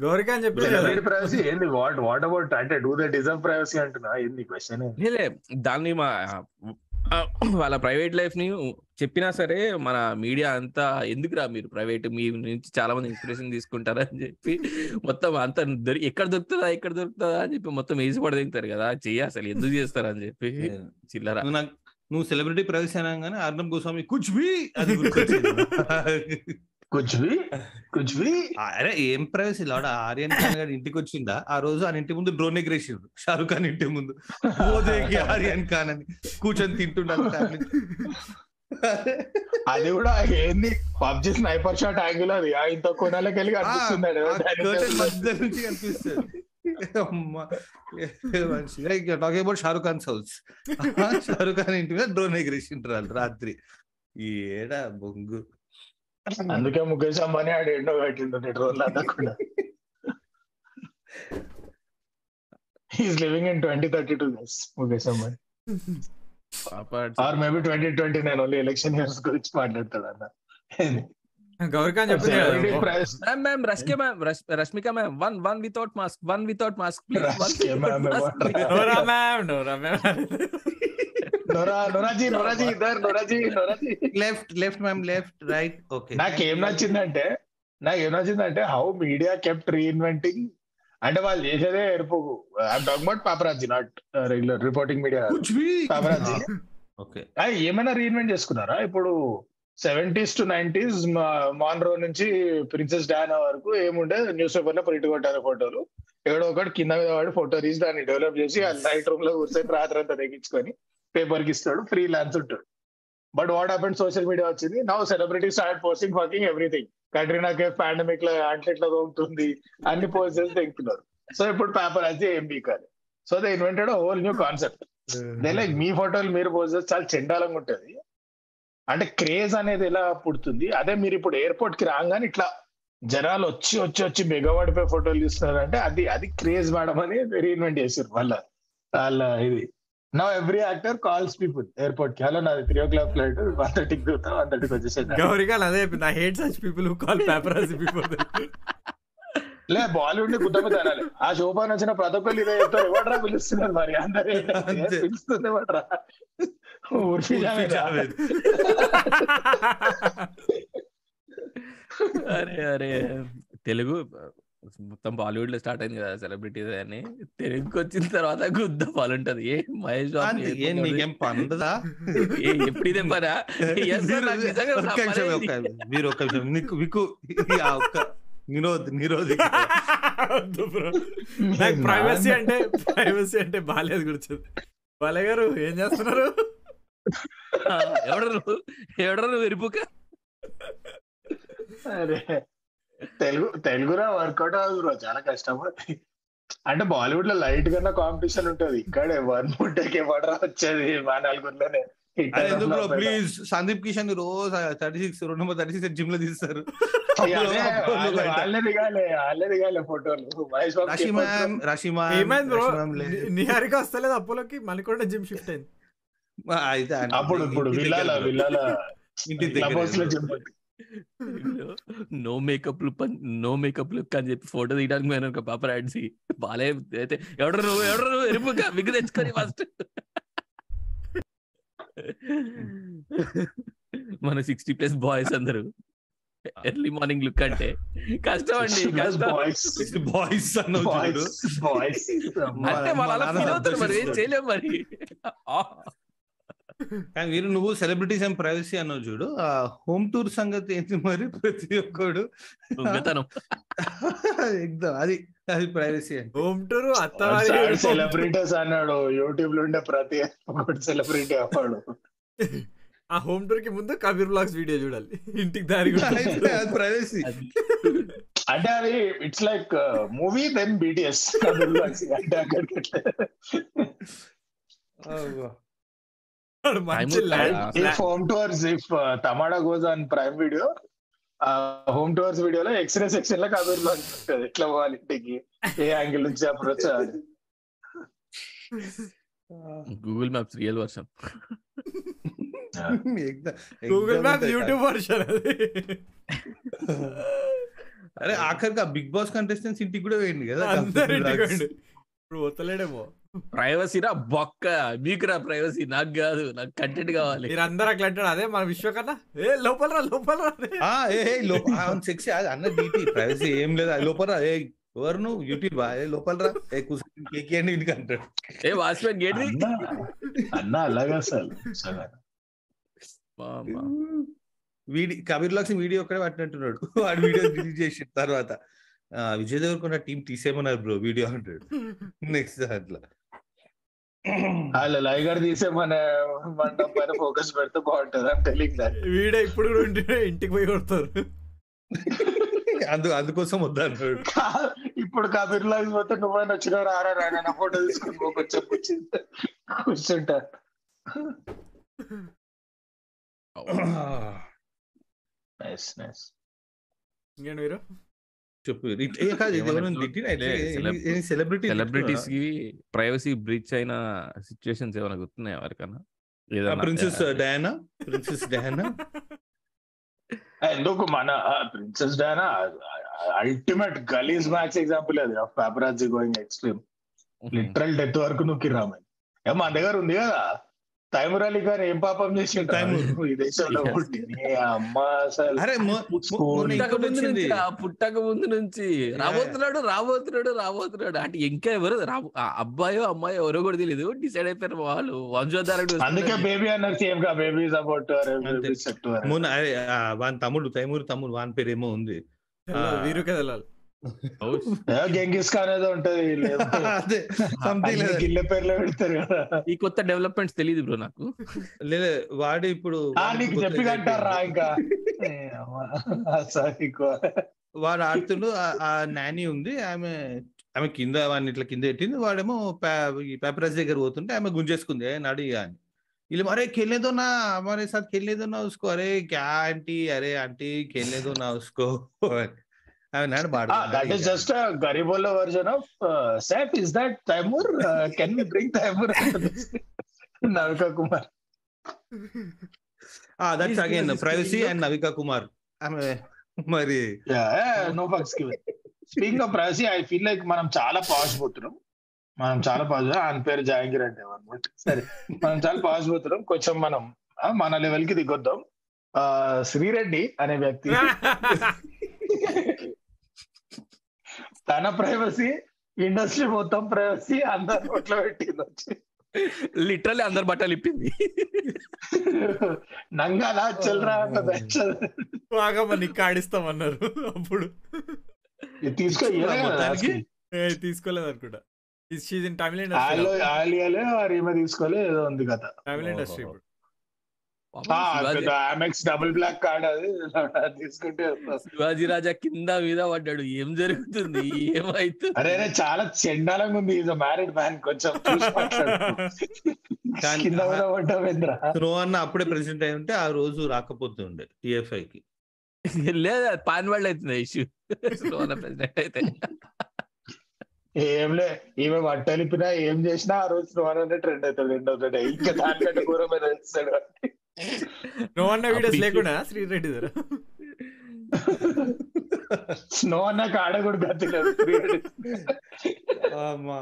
గౌరిక అని చెప్పి
ఏంది? వాట్ వాట్ అబౌట్ అంటే డూ దే డిజర్వ్ ప్రైవసీ అంటున్నా? ఏంది? క్వశ్చన్
దాన్ని మా వాళ్ళ ప్రైవేట్ లైఫ్ని చెప్పినా సరే మన మీడియా అంతా ఎందుకురా మీరు ప్రైవేట్? మీ నుంచి చాలా మంది ఇన్స్పిరేషన్ తీసుకుంటారా అని చెప్పి మొత్తం అంత దొరి ఎక్కడ దొరుకుతుందా ఎక్కడ దొరుకుతుందా అని చెప్పి మొత్తం వేసి పడదిగుతారు కదా చెయ్యి అసలు ఎందుకు చేస్తారు అని చెప్పి చిల్లర.
నువ్వు సెలబ్రిటీ ప్రైవసీ అనగానే అర్ణబ్ గోస్వామి కుచ్ బి అది.
కుచ్ బి కుచ్ బి
అరే ఏం ప్రైవసీ లాడ ఆర్యన్ ఖాన్ గారి ఇంటికి వచ్చిందా? ఆ రోజు ఆ ఇంటి ముందు డ్రోన్ ఎగరేసిండు. షారుఖ్ ఖాన్ ఇంటి ముందు. మోదేకి ఆర్యన్ ఖాన్ అని కూర్చొని తింటుండాలి tablet.
అది కూడా ఏంది? పబ్జి స్నైపర్ షాట్ యాంగిల్ అది. ఇంత కొనాలకి వెళ్ళి కనిపిస్తుంది.
Talking about Shahrukh Khan house Shahrukh Khan ఇంటి మీద డ్రోన్ ఎగరేసింటారు రాత్రి. ఈ ఏడా బొంగు.
అందుకే ముఖేష్ అంబానీ ఆడు ఎండో పెట్టిండు డ్రోన్ అంతా కూడా. He's living in twenty thirty two years Mukesh Ambani or maybe twenty twenty nine only election years గురించి మాట్లాడతాడు అన్న
గౌరికాన్ చెప్పింది
Rashmika ma'am one one without mask one without mask please
Nora ma'am
Nora ma'am
Nora నోరాజీ నోరాజీ ఇద్దరు నోరాజీ నోరాజీ.
Left left ma'am left right okay
నాకేం నచ్చిందంటే నాకేం నచ్చిందంటే హౌ మీడియా కెప్ట్ రీఇన్వెంటింగ్ అంటే వాళ్ళు చేసేదే ఎరుపు. I'm talk about paparazzi not regular reporting media paparazzi
okay
ఏమైనా రీఇన్వెంట్ చేసుకున్నారా? ఇప్పుడు సెవెంటీస్ టు నైన్టీస్ మాన్రో నుంచి ప్రిన్సెస్ డయానా వరకు ఏముండే? న్యూస్ పేపర్లో ప్రింట్ కొట్టారు ఫోటోలు. ఎవడో ఒకటి కింద మీద వాడి ఫోటో తీసి దాన్ని డెవలప్ చేసి ఆ నైట్ రూమ్లో కూర్చొని రాత్రి అంతా తెగించుకొని పేపర్కి ఇస్తాడు ఫ్రీ లాన్స్ ఉంటాడు. But what happen social media వచ్చింది. Now celebrity start posting fucking everything Katrina Kaif పాండమిక్లో అట్లెట్లా ఉంటుంది అన్ని పోస్ట్ చేసి తెగుతున్నారు సో ఇప్పుడు పేపర్ అయితే ఏం బీకాలి so they invented whole new concept they like me ఫోటోలు మీరు పోస్ట్ చేస్తే చాలా చెండాలంగా ఉంటుంది. అంటే క్రేజ్ అనేది ఎలా పుడుతుంది? అదే మీరు ఇప్పుడు ఎయిర్పోర్ట్కి రాగానే ఇట్లా జనాలు వచ్చి వచ్చి వచ్చి మెగావాడిపోయి ఫోటోలు తీస్తున్నారు అంటే అది అది క్రేజ్ మేడం అని రీఇన్వెంట్ చేశారు వాళ్ళ వాళ్ళ ఇది. నా ఎవ్రీ యాక్టర్ కాల్స్ పీపుల్ ఎయిర్పోర్ట్కి హలో నాది three o'clock flight one థర్టీకి దిగుతా వన్ థర్టీకి వచ్చేసాను
గౌరికాన్ అదే I hate such people who call paparazzi people
లే బాలీవుడ్ని గుర్తు అనాలి ఆ శోభాన్ వచ్చిన ప్రతి ఒక్కరు ఇదే చెప్తారు ఎవడరా పిలుస్తున్నారు మరి అందరూ. పిలుస్తుంది ఎవడరా?
అరే అరే తెలుగు మొత్తం బాలీవుడ్లో స్టార్ట్ అయింది కదా సెలబ్రిటీస్ అని. తెలుగుకి వచ్చిన తర్వాత గుద్ద పాలు ఉంటది ఏ మహేష్
నీకేం పండుదా
ఏ, ఎప్పుడు ఇదే నాకు.
నిమిషం. మీరు ఒక్క నిమిషం. మీకు మీకు ఒక్క నిరోధ్ నిరోధి
నాకు ప్రైవసీ అంటే ప్రైవసీ అంటే బాలేదు గుర్తుంది బాలయ్య గారు ఏం చేస్తున్నారు?
ఎవడరు? నువ్వు? ఎవడరు నువ్వు ఎరుపుక
అరే తెలుగు తెలుగులో వర్కౌట్ అవ్వదు బ్రో చాలా కష్టం అంటే బాలీవుడ్లో లైట్ కన్నా కాంపిటీషన్ ఉంటది. ఇక్కడ వన్ ముట్టకి ఎవడరా వచ్చేది మా నలుగురిలోనే.
ప్లీజ్ సందీప్ కిషన్ రోజు థర్టీ సిక్స్ రెండు నెంబర్ థర్టీ సిక్స్ జిమ్లో తీస్తారు.
నిహారిక వస్తలేదు అపోలోకి మణికొండ జిమ్ షిఫ్ట్ అయింది.
అయితే
అప్పుడు ఇప్పుడు విల్లాల విల్లాల.
ఇంటి దగ్గర.
No makeup look no makeup look అని చెప్పి ఫోటో తీయడానికి పోయినా ఒక పాప రాడ్సి బాలే అయితే ఎవడరు నువ్వు ఎవడరు నువ్వు? ఎరుపుక విగ్గు తెచ్చుకొని ఫస్ట్ మన సిక్స్టీ ప్లస్ బాయ్స్ అందరూ. ఎర్లీ మార్నింగ్ లుక్ అంటే కష్టం అండి కష్టం.
బాయ్స్
బాయ్స్ అన్న చూడు.
బాయ్స్ బాయ్స్
అంటే వాళ్ళు అలా ఫీల్ అవుతారు మరి ఏం చేయలేం మరి.
వీరు నువ్వు సెలబ్రిటీస్ అండ్ ప్రైవసీ అన్నావు చూడు. ఆ హోమ్ టూర్ సంగతి ఏంటి మరి ప్రతి ఒక్కడు? ఎగ్దాం అది అది ప్రైవసీ అంటే.
హోమ్ టూర్
సెలబ్రిటీస్ అన్నాడు. యూట్యూబ్లో ఉండే ప్రతి ఒక్కటి సెలబ్రిటీ అవ్వాడు.
ఆ హోమ్ టూర్కి ముందు కబీర్ బ్లాగ్స్ వీడియో చూడాలి. ఇంటికి దారి కూడా
అయితే అది ప్రైవసీ
అంటే అది it's like movie then BTS అంటే అక్కడికి
వాడు మంచి
Time
ల్యాండ్
ఉంటుందా?
If home tours if tomato goes on Prime video home tours వీడియోలో ఎక్స్రే సెక్షన్లో కబీర్ బ్లాగ్ ఉంటుంది ఎట్లా పోవాలి ఇంటికి? ఏ యాంగిల్ నుంచి అప్రోచ్ అవ్వాలి?
Google maps real version
Google map YouTube version అది.
అరే ఆఖరికి ఆ బిగ్ బాస్ కంటెస్టెంట్స్ ఇంటికి కూడా వేయండి కదా
అందరి. ఇప్పుడు వస్తలేడేమో
ప్రైవసీ రా బొక్క. మీకు రా ప్రైవసీ? నాకు కాదు. నాకు కంటెంట్ కావాలి.
మీరు అందరు అట్లా అంటాడు అదే మన విశ్వకన్నా ఏ లోపల రా లోపల రా
సెక్సీ అన్న డీటీ ప్రైవసీ ఏం లేదు. అది లోపల రా, ఏ ఎవరు నువ్వు? యూట్యూబ్ ఏ లోపల రా ఏ కూర్చొని కేక్ ఇవ్వండి ఇంటికి అంటాడు.
ఏ వాచ్మెన్ గేట్
అన్న అన్న అలాగా సరే.
వీడి కబీర్ లాక్స్ వీడియో ఒక్కడే పట్టినట్టున్నాడు. వాడు వీడియో డిలీట్ చేసి తర్వాత. ఆ, విజయ్ దేవరకొండ టీం తీసేయమన్నారు బ్రో వీడియో అంటాడు. నెక్స్ట్ దాంట్లో.
వాళ్ళు లైగర్ తీసే మన మండపం పైన ఫోకస్ పెడితే బాగుంటది అని దాట్
వీడే ఇప్పుడు కూడా ఉంటే ఇంటికి పోయి కొడతారు.
అందు అందుకోసం వద్దన్నాడు.
ఇప్పుడు కబీర్ లాగ్ పోతే నువ్వైనా వచ్చిన రారా నా ఫోటో తీసుకుని పోకొచ్చా కూర్చుంటా. కూర్చుంటా నైస్ నైస్
ఇంకేంటి మీరు?
చెప్పు.
సెలబ్రిటీస్కి ప్రైవసీ బ్రీచ్ అయిన సిచ్యువేషన్స్ ఏమైనా గుర్తున్నాయా ఎవరికన్నా? ఏదన్నా-
ప్రిన్సెస్ డయానా? Princess Diana?
ఎందుకు మన ప్రిన్సెస్ డయానా? అల్టిమేట్ గలీజ్ మ్యాచ్ ఎగ్జాంపుల్ అది. Of paparazzi going extreme literal death వరకు నొక్కి రామని ఏ మన దగ్గర ఉంది కదా. తైమూర్ అలీ గారు ఏం పాపం. ఈ దేశంలో.
మొన్న
పుట్టక ముందు నుంచి రాబోతున్నాడు రాబోతున్నాడు రాబోతున్నాడు. అంటే ఇంకా ఎవరు? రాబో ఆ అబ్బాయో అమ్మాయో ఎవరో కూడా తెలియదు డిసైడ్ అయిపోయారు వాళ్ళు. వంశోద్ధారుడు
అందుకే బేబీ అన్నారు
సేమ్గా. అరే ఆ, వాని తమ్ముడు తైమూరు తమ్ముడు వాని పేరు ఏమో ఉంది
వీరుకే తెలాలి
గెంగిస్ ఖాన్ ఏదో ఉంటది
అదే సంథింగ్
అన్ని గిల్లె పేర్లు పెడతారు కదా
ఈ కొత్త డెవలప్మెంట్స్ తెలియదు బ్రో నాకు
లేదు వాడు ఇప్పుడు
ఆ నీకు చెప్పి కంటారా ఇంకా ఏ అమ్మ, సారీ
వాడు ఆడుతుండు ఆ- ఆ నాని ఉంది ఆమె ఆమె కింద వాడిని ఇట్లా కింద పెట్టింది వాడేమో పేపరాజ్ దగ్గర పోతుంటే ఆమె గుంజేసుకుంది "ఏ, నడు ఇక అని వీళ్ళు మరే खेलने నా हमारे साथ खेलने दो ना उसको अरे क्या आंटी अरे आंटी खेलने दो ना उसको ప్రైవసీ అండ్ నవికా కుమార్ మరి
speaking of privacy I feel like మనం చాలా పాజ్ పోతున్నాం మనం చాలా పాజ్ ఆయన పేరు జాంగీర్ అంటే అనమాట సరే మనం చాలా పాజ్ పోతున్నాం కొంచెం మనం మన లెవెల్కి దిగొద్దాం. శ్రీరెడ్డి అనే వ్యక్తి తన ప్రైవసీ ఇండస్ట్రీ మొత్తం ప్రైవసీ అందరు నోట్లో పెట్టింది వచ్చి.
లిటరల్లీ అందరు బట్టలు ఇప్పింది.
నంగాలా చెల్రా
బాగా మరి కాడిస్తామన్నారు అప్పుడు.
తీసుకో
మొత్తానికి?
ఏ, తీసుకోలేదు అనుకుంటా. తమిళ ఇండస్ట్రీ
ఆలియాలే ఈమె తీసుకోలే ఏదో ఉంది కదా.
తమిళ ఇండస్ట్రీ ఇప్పుడు.
డబుల్ బ్లాక్ కార్డ్ అది. తీసుకుంటే
శివాజీ రాజా కింద మీద పడ్డాడు. ఏం జరుగుతుంది? ఏమైతుంది?
అరే చాలా చెండాలంగా ఉంది. ఈజ్ మ్యారీడ్ మ్యాన్ కొంచెం కింద మీద పడ్డావేంద్ర?
స్నో అన్న అప్పుడే ప్రెసిడెంట్ అయి ఉంటే ఆ రోజు రాకపోతుండే టిఎఫ్ఐ కి.
లేదు పాన్ వరల్డ్ అవుతుంది ఇష్యూ. ప్రెసిడెంట్ అయితే.
ఏం లే ఈమె బట్టలిపినా ఏం చేసినా ఆ రోజు స్నోన్ ట్రెండ్ అవుతాడు రెండో డే ఇంకా దానికంటే ఘోరమైన
నువ్వు అన్న వీడియోస్ లేకుండా శ్రీరెడ్డి దగ్గర
స్నో అన్న కాడ కూడా గతిలేదు
అమ్మా.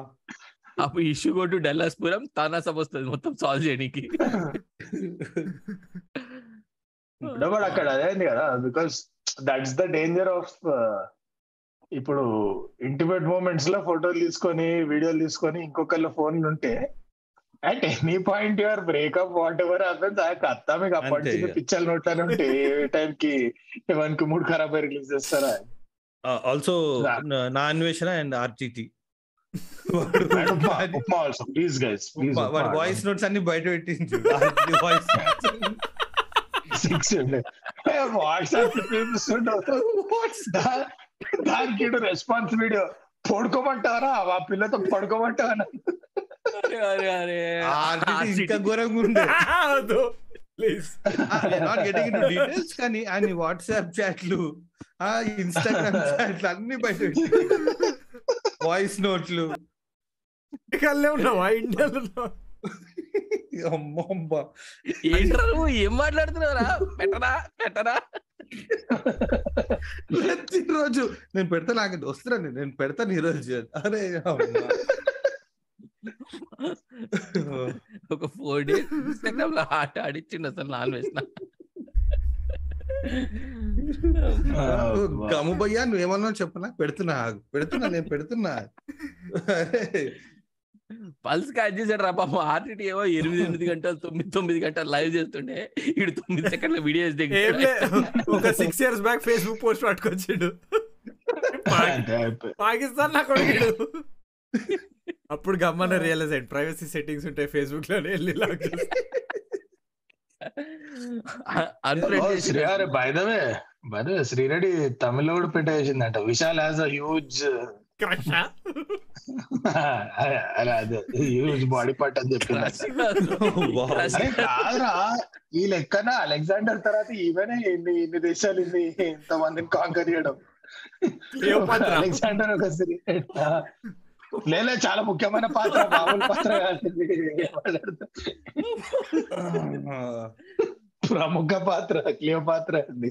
అప్పుడు ఇష్యూ కొట్టు డల్లాస్ పురం తానా సబ్ వస్తుంది మొత్తం సాల్వ్ చేయడానికి
కూడా అక్కడ అదే ఉంది కదా because that's the danger of ఇప్పుడు ఇంటిమేట్ మూమెంట్స్లో ఫోటోలు తీసుకొని వీడియోలు తీసుకొని ఇంకొకళ్ళ ఫోన్లు ఉంటే at any point your breakup whatever happens ఆ కత్తా మీకు అప్పటి నుంచి. పిచ్చలు నోట్లని ఉంటే ఏ టైం కి ఎవరికి మూడు ఖరాబ్ రిలీజ్ చేస్తారా?
ఆల్సో. నా అన్వేషణ అండ్ ఆర్జిటి వాడి వాయిస్ నోట్స్ అన్ని బయట పెట్టించు వాయిస్
సిక్స్ వాట్సాప్ దానికి రెస్పాన్స్ వీడియో పడుకోమంటారా ఆ పిల్లతో పడుకోమంటావా?
అరే అరే అరే.
ఆర్జిటి ఇంకా ఘోరంగా ఉండే.
Please
not getting in details కానీ వాట్సాప్ చాట్లు ఆ ఇన్స్టాగ్రామ్ చాట్లు అన్ని బయట వాయిస్ నోట్లు
కల్లే ఉన్నావా? ఇండియాలో?
అమ్మమ్మ
ఏంట్రా నువ్వు? ఏం మాట్లాడుతున్నావురా? పెట్టరా పెట్టరా
ప్రతి రోజు నేను పెడతా నాకు వస్తున్నాను నేను పెడతాను ఈ రోజు అరే అమ్మా.
ఒక ఫోర్ డేస్ ఇన్స్టాగ్రామ్లో ఆట ఆడిచ్చిండు అసలు నాన్ వేసిన
గము భయ్యా నువ్వేమన్నా చెప్పనా? పెడుతున్నా. పెడుతున్నా నేను పెడుతున్నా.
పల్స్ క్యాచ్ చేశాడు రా పాపం ఆర్టీటీ ఏమో ఎనిమిది ఎనిమిది గంటలు తొమ్మిది తొమ్మిది గంటలు లైవ్ చేస్తుండే. ఇడు తొమ్మిది సెకండ్ల వీడియోస్
లే ఒక six years back Facebook post పట్టుకొచ్చిండు. Pakistan నా కొడుకుడు. అప్పుడు గమ్మన రియలైజ్ అయ్యింది ప్రైవసీ సెట్టింగ్స్ ఉంటాయి ఫేస్బుక్లోనే వెళ్ళి లాక్
శ్రీ అరే by the way by the way Sri Reddy Tamil కూడా పెట్టేసిందంట విశాల్ హాజ్ అ హ్యూజ్? అలా అదే హ్యూజ్ బాడీ పార్ట్ అని. అరే కాదురా ఈ లెక్కన అలెగ్జాండర్ తర్వాత ఈవెనే ఇన్ని ఇన్ని దేశాలు ఇన్ని ఇంత మందిని కాంకర్ చేయడం. అలెగ్జాండర్ ఒక స్త్రీ లేలే చాలా ముఖ్యమైన పాత్ర మామూలు పాత్ర ప్రముఖ పాత్ర క్లియో పాత్ర అండి.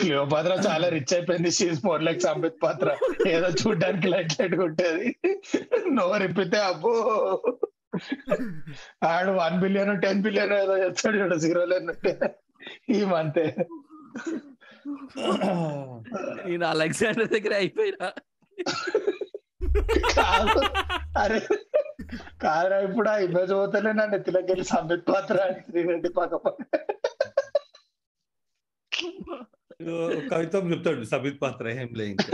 క్లియో పాత్ర చాలా రిచ్ అయిపోయింది. షీజ్ మోర్ లైక్ సంబిత్ పాత్ర. ఏదో చూడడానికి లైట్ లైట్ ఉంటుంది నోరు అబ్బో. ఆడు వన్ బిలియన్ టెన్ బిలియన్ ఏదో చెప్తాడు చూడ జీరోలో ఈ మంతే
నేను అలెగ్జాండర్ దగ్గర అయిపోయినా
కాదు అరే కాదురా ఇప్పుడు ఆ ఇమేజ్ పోతేనే నా నెత్తిలోకి వెళ్ళి సంబిత్ పాత్ర అని శ్రీరెడ్డి పక్క పక్క
కవితం చెప్తాడు సబిత్ పాత్ర ఏం లే ఇంకా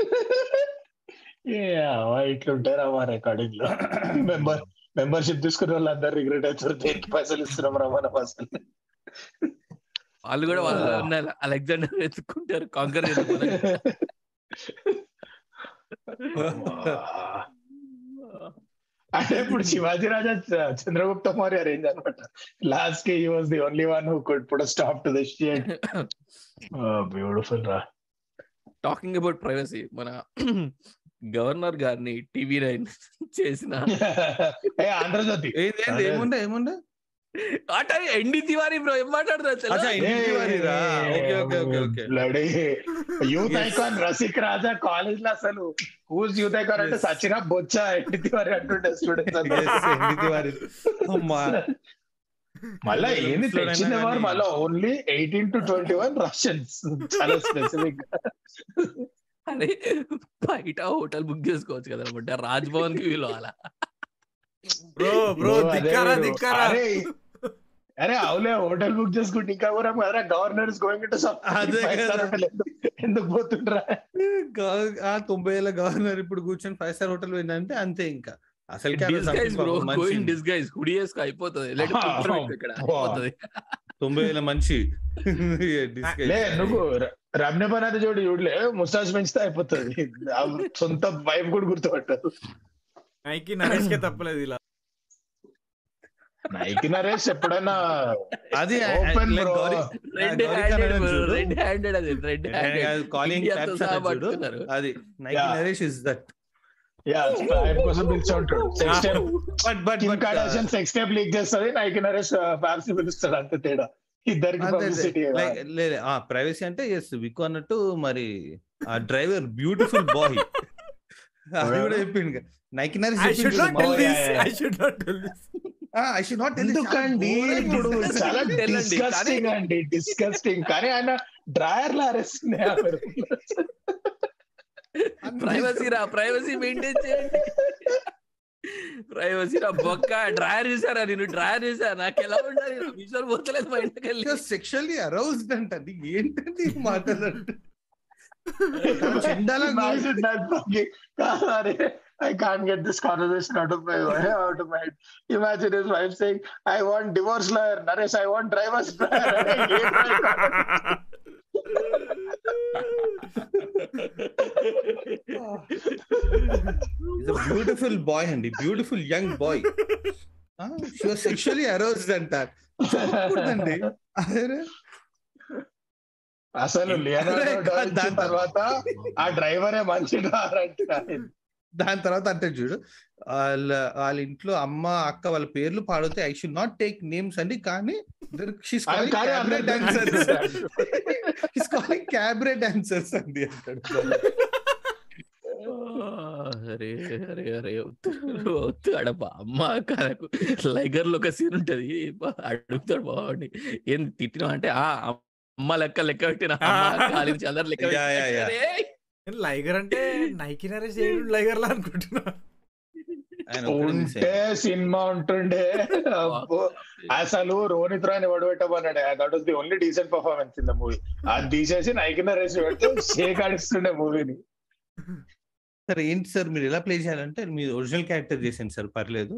ఏ అవ్వ, ఇట్లుంటారా మా రికార్డింగ్లో మెంబర్ మెంబర్షిప్ తీసుకున్న వాళ్ళందరూ రిగ్రెట్ అవుతారు దేనికి పైసలు ఇస్తున్నాం రా మనం అసలు
వాళ్ళు కూడా వాళ్ళు ఉన్న అలెగ్జాండర్ ఎత్తుకుంటారు. కాంకర్
అంటే ఇప్పుడు శివాజీ రాజా చంద్రగుప్త మౌర్య రేంజ్ అనమాట లాస్ట్కి was the only one who could put stop to this shit beautiful రా.
టాకింగ్ అబౌట్ ప్రైవసీ మన గవర్నర్ గారిని టీవీ నైన్ చేసిన
ఏ ఆంధ్రజ్యోతి.
ఏముండే ఏముండే
ఎండి తివారి బ్రో ఏం మాట్లాడుతున్నా
అచ్చా, ఇంటి తివారీరా? Okay, okay,
okay,
okay.
Youth. Icon Rasik Raja కాలేజ్లో అసలు. హూస్ యూత్ ఐకాన్ అంటే. సచిన బొచ్చ ఎట్టి తివారి అంటుండే స్టూడెంట్స్ మళ్ళా ఏంది తెచ్చింది వారు మళ్ళా only eighteen to twenty one Russians చాలా స్పెసిఫిక్
అరే బయట హోటల్ బుక్ చేసుకోవచ్చు కదా అనమాట రాజ్ భవన్కి వీళ్ళు అలా
బ్రో బ్రో దిక్కారా దిక్కారా
అరే అరే అవులే హోటల్ బుక్ చేసుకుంటే ఇంకా కూడా కదా గవర్నర్స్ గోయింగ్. ఎందుకు పోతుండ్రా?
ఆ తొంభై ఏళ్ళ గవర్నర్ ఇప్పుడు కూర్చొని ఫైవ్ స్టార్ హోటల్ పోయిందంటే అంతే ఇంకా. అసలు
డిస్గైజ్ హుడి వేసుకో అయిపోతుంది.
తొంభై ఏళ్ళ మనిషి
నువ్వు రమ్య పనాది చూడు చూడలే ముస్తాజ్ పెంచితే అయిపోతుంది. సొంత వైఫ్ కూడా గుర్తుపట్టదు.
నైకి నరేష్ కే తప్పలేదు ఇలా.
నైకి నరేష్ ఎప్పుడైనా
అది. గౌరీ-
రెడ్ హ్యాండెడ్ అది రెడ్ హ్యాండెడ్
కాలింగ్. అది Nike
Yeah.
Naresh is
that yeah కోసం పిలిచి ఉంటాడు sex
tape but
but
Kim
Kardashian sex tape leak చేస్తుంది నైకి నరేష్ ఫ్యాన్స్ పిలుస్తాడు అంత తేడా. ఇద్దరికి పబ్లిసిటీ
లేదు ఆ ప్రైవసీ అంటే ఎస్ వికు అన్నట్టు మరి ఆ డ్రైవర్ బ్యూటిఫుల్ బాయ్ అది కూడా చెప్పిండు. Naiki
Naresh I should not
tell
this
yeah, yeah.
I should not tell this
I should not
ఎందుకండి? ఇప్పుడు. చాలా
తెల్లండి,
డిస్కస్టింగ్ అండి డిస్కస్టింగ్ కానీ ఆయన డ్రాయర్లో అరేస్తున్నాయి
ప్రైవసీ రా ప్రైవసీ మెయింటైన్ చేయండి. ప్రైవసీ రా బొక్క. డ్రాయర్ చూసారా? నేను డ్రాయర్ చూసా. నాకు ఎలా ఉండాలి? విజువల్ పోతలేదు వెళ్ళి.
సెక్షువల్లీ అరౌజ్డ్ అంట అది ఏంటండి ఈ మాటలు? అంటే
that I can't get this conversation out of my out of my head. Imagine his wife saying, "I want divorce lawyer, Naresh. I want driver's lawyer."
Is a beautiful boy అండి beautiful young boy she was sexually aroused అంటారు అండి అదే
అసలు
దాంతో-
తర్వాత ఆ డ్రైవరే మంచి driver అంటున్నారు
దాని తర్వాత అంటే చూడు వాళ్ళ వాళ్ళ ఇంట్లో అమ్మ అక్క వాళ్ళ పేర్లు పాడితే I should not take names అండి. కానీ
అందరికీ
డాన్సర్స్ అండి అంటాడు
అరే అరే అరే వద్దు వద్దు అడప అమ్మ కనకు లైగర్లో ఒక సీన్ ఉంటది. బా- అడుగుతాడు బాగుండి ఏం తిట్టినా అంటే ఆ అమ్మ లెక్క లెక్క పెట్టిన అందరు లెక్క
నేను లైగర్ అంటే నైకి నరేష్ చేయడం లైగర్ లా అనుకుంటున్నా
ఉంటే. సినిమా ఉంటుండే. అసలు రోనిత్ రాని వడబెట్టమన్నాడు. That was the only decent performance in the movie అది తీసేసి నైకిన రేసి పెడితే షేక్ ఆడిస్తుండే మూవీని.
సార్ ఏంటి సార్? మీరు ఎలా ప్లే చేయాలంటే మీరు ఒరిజినల్ క్యారెక్టర్ చేసాను సార్ పర్లేదు.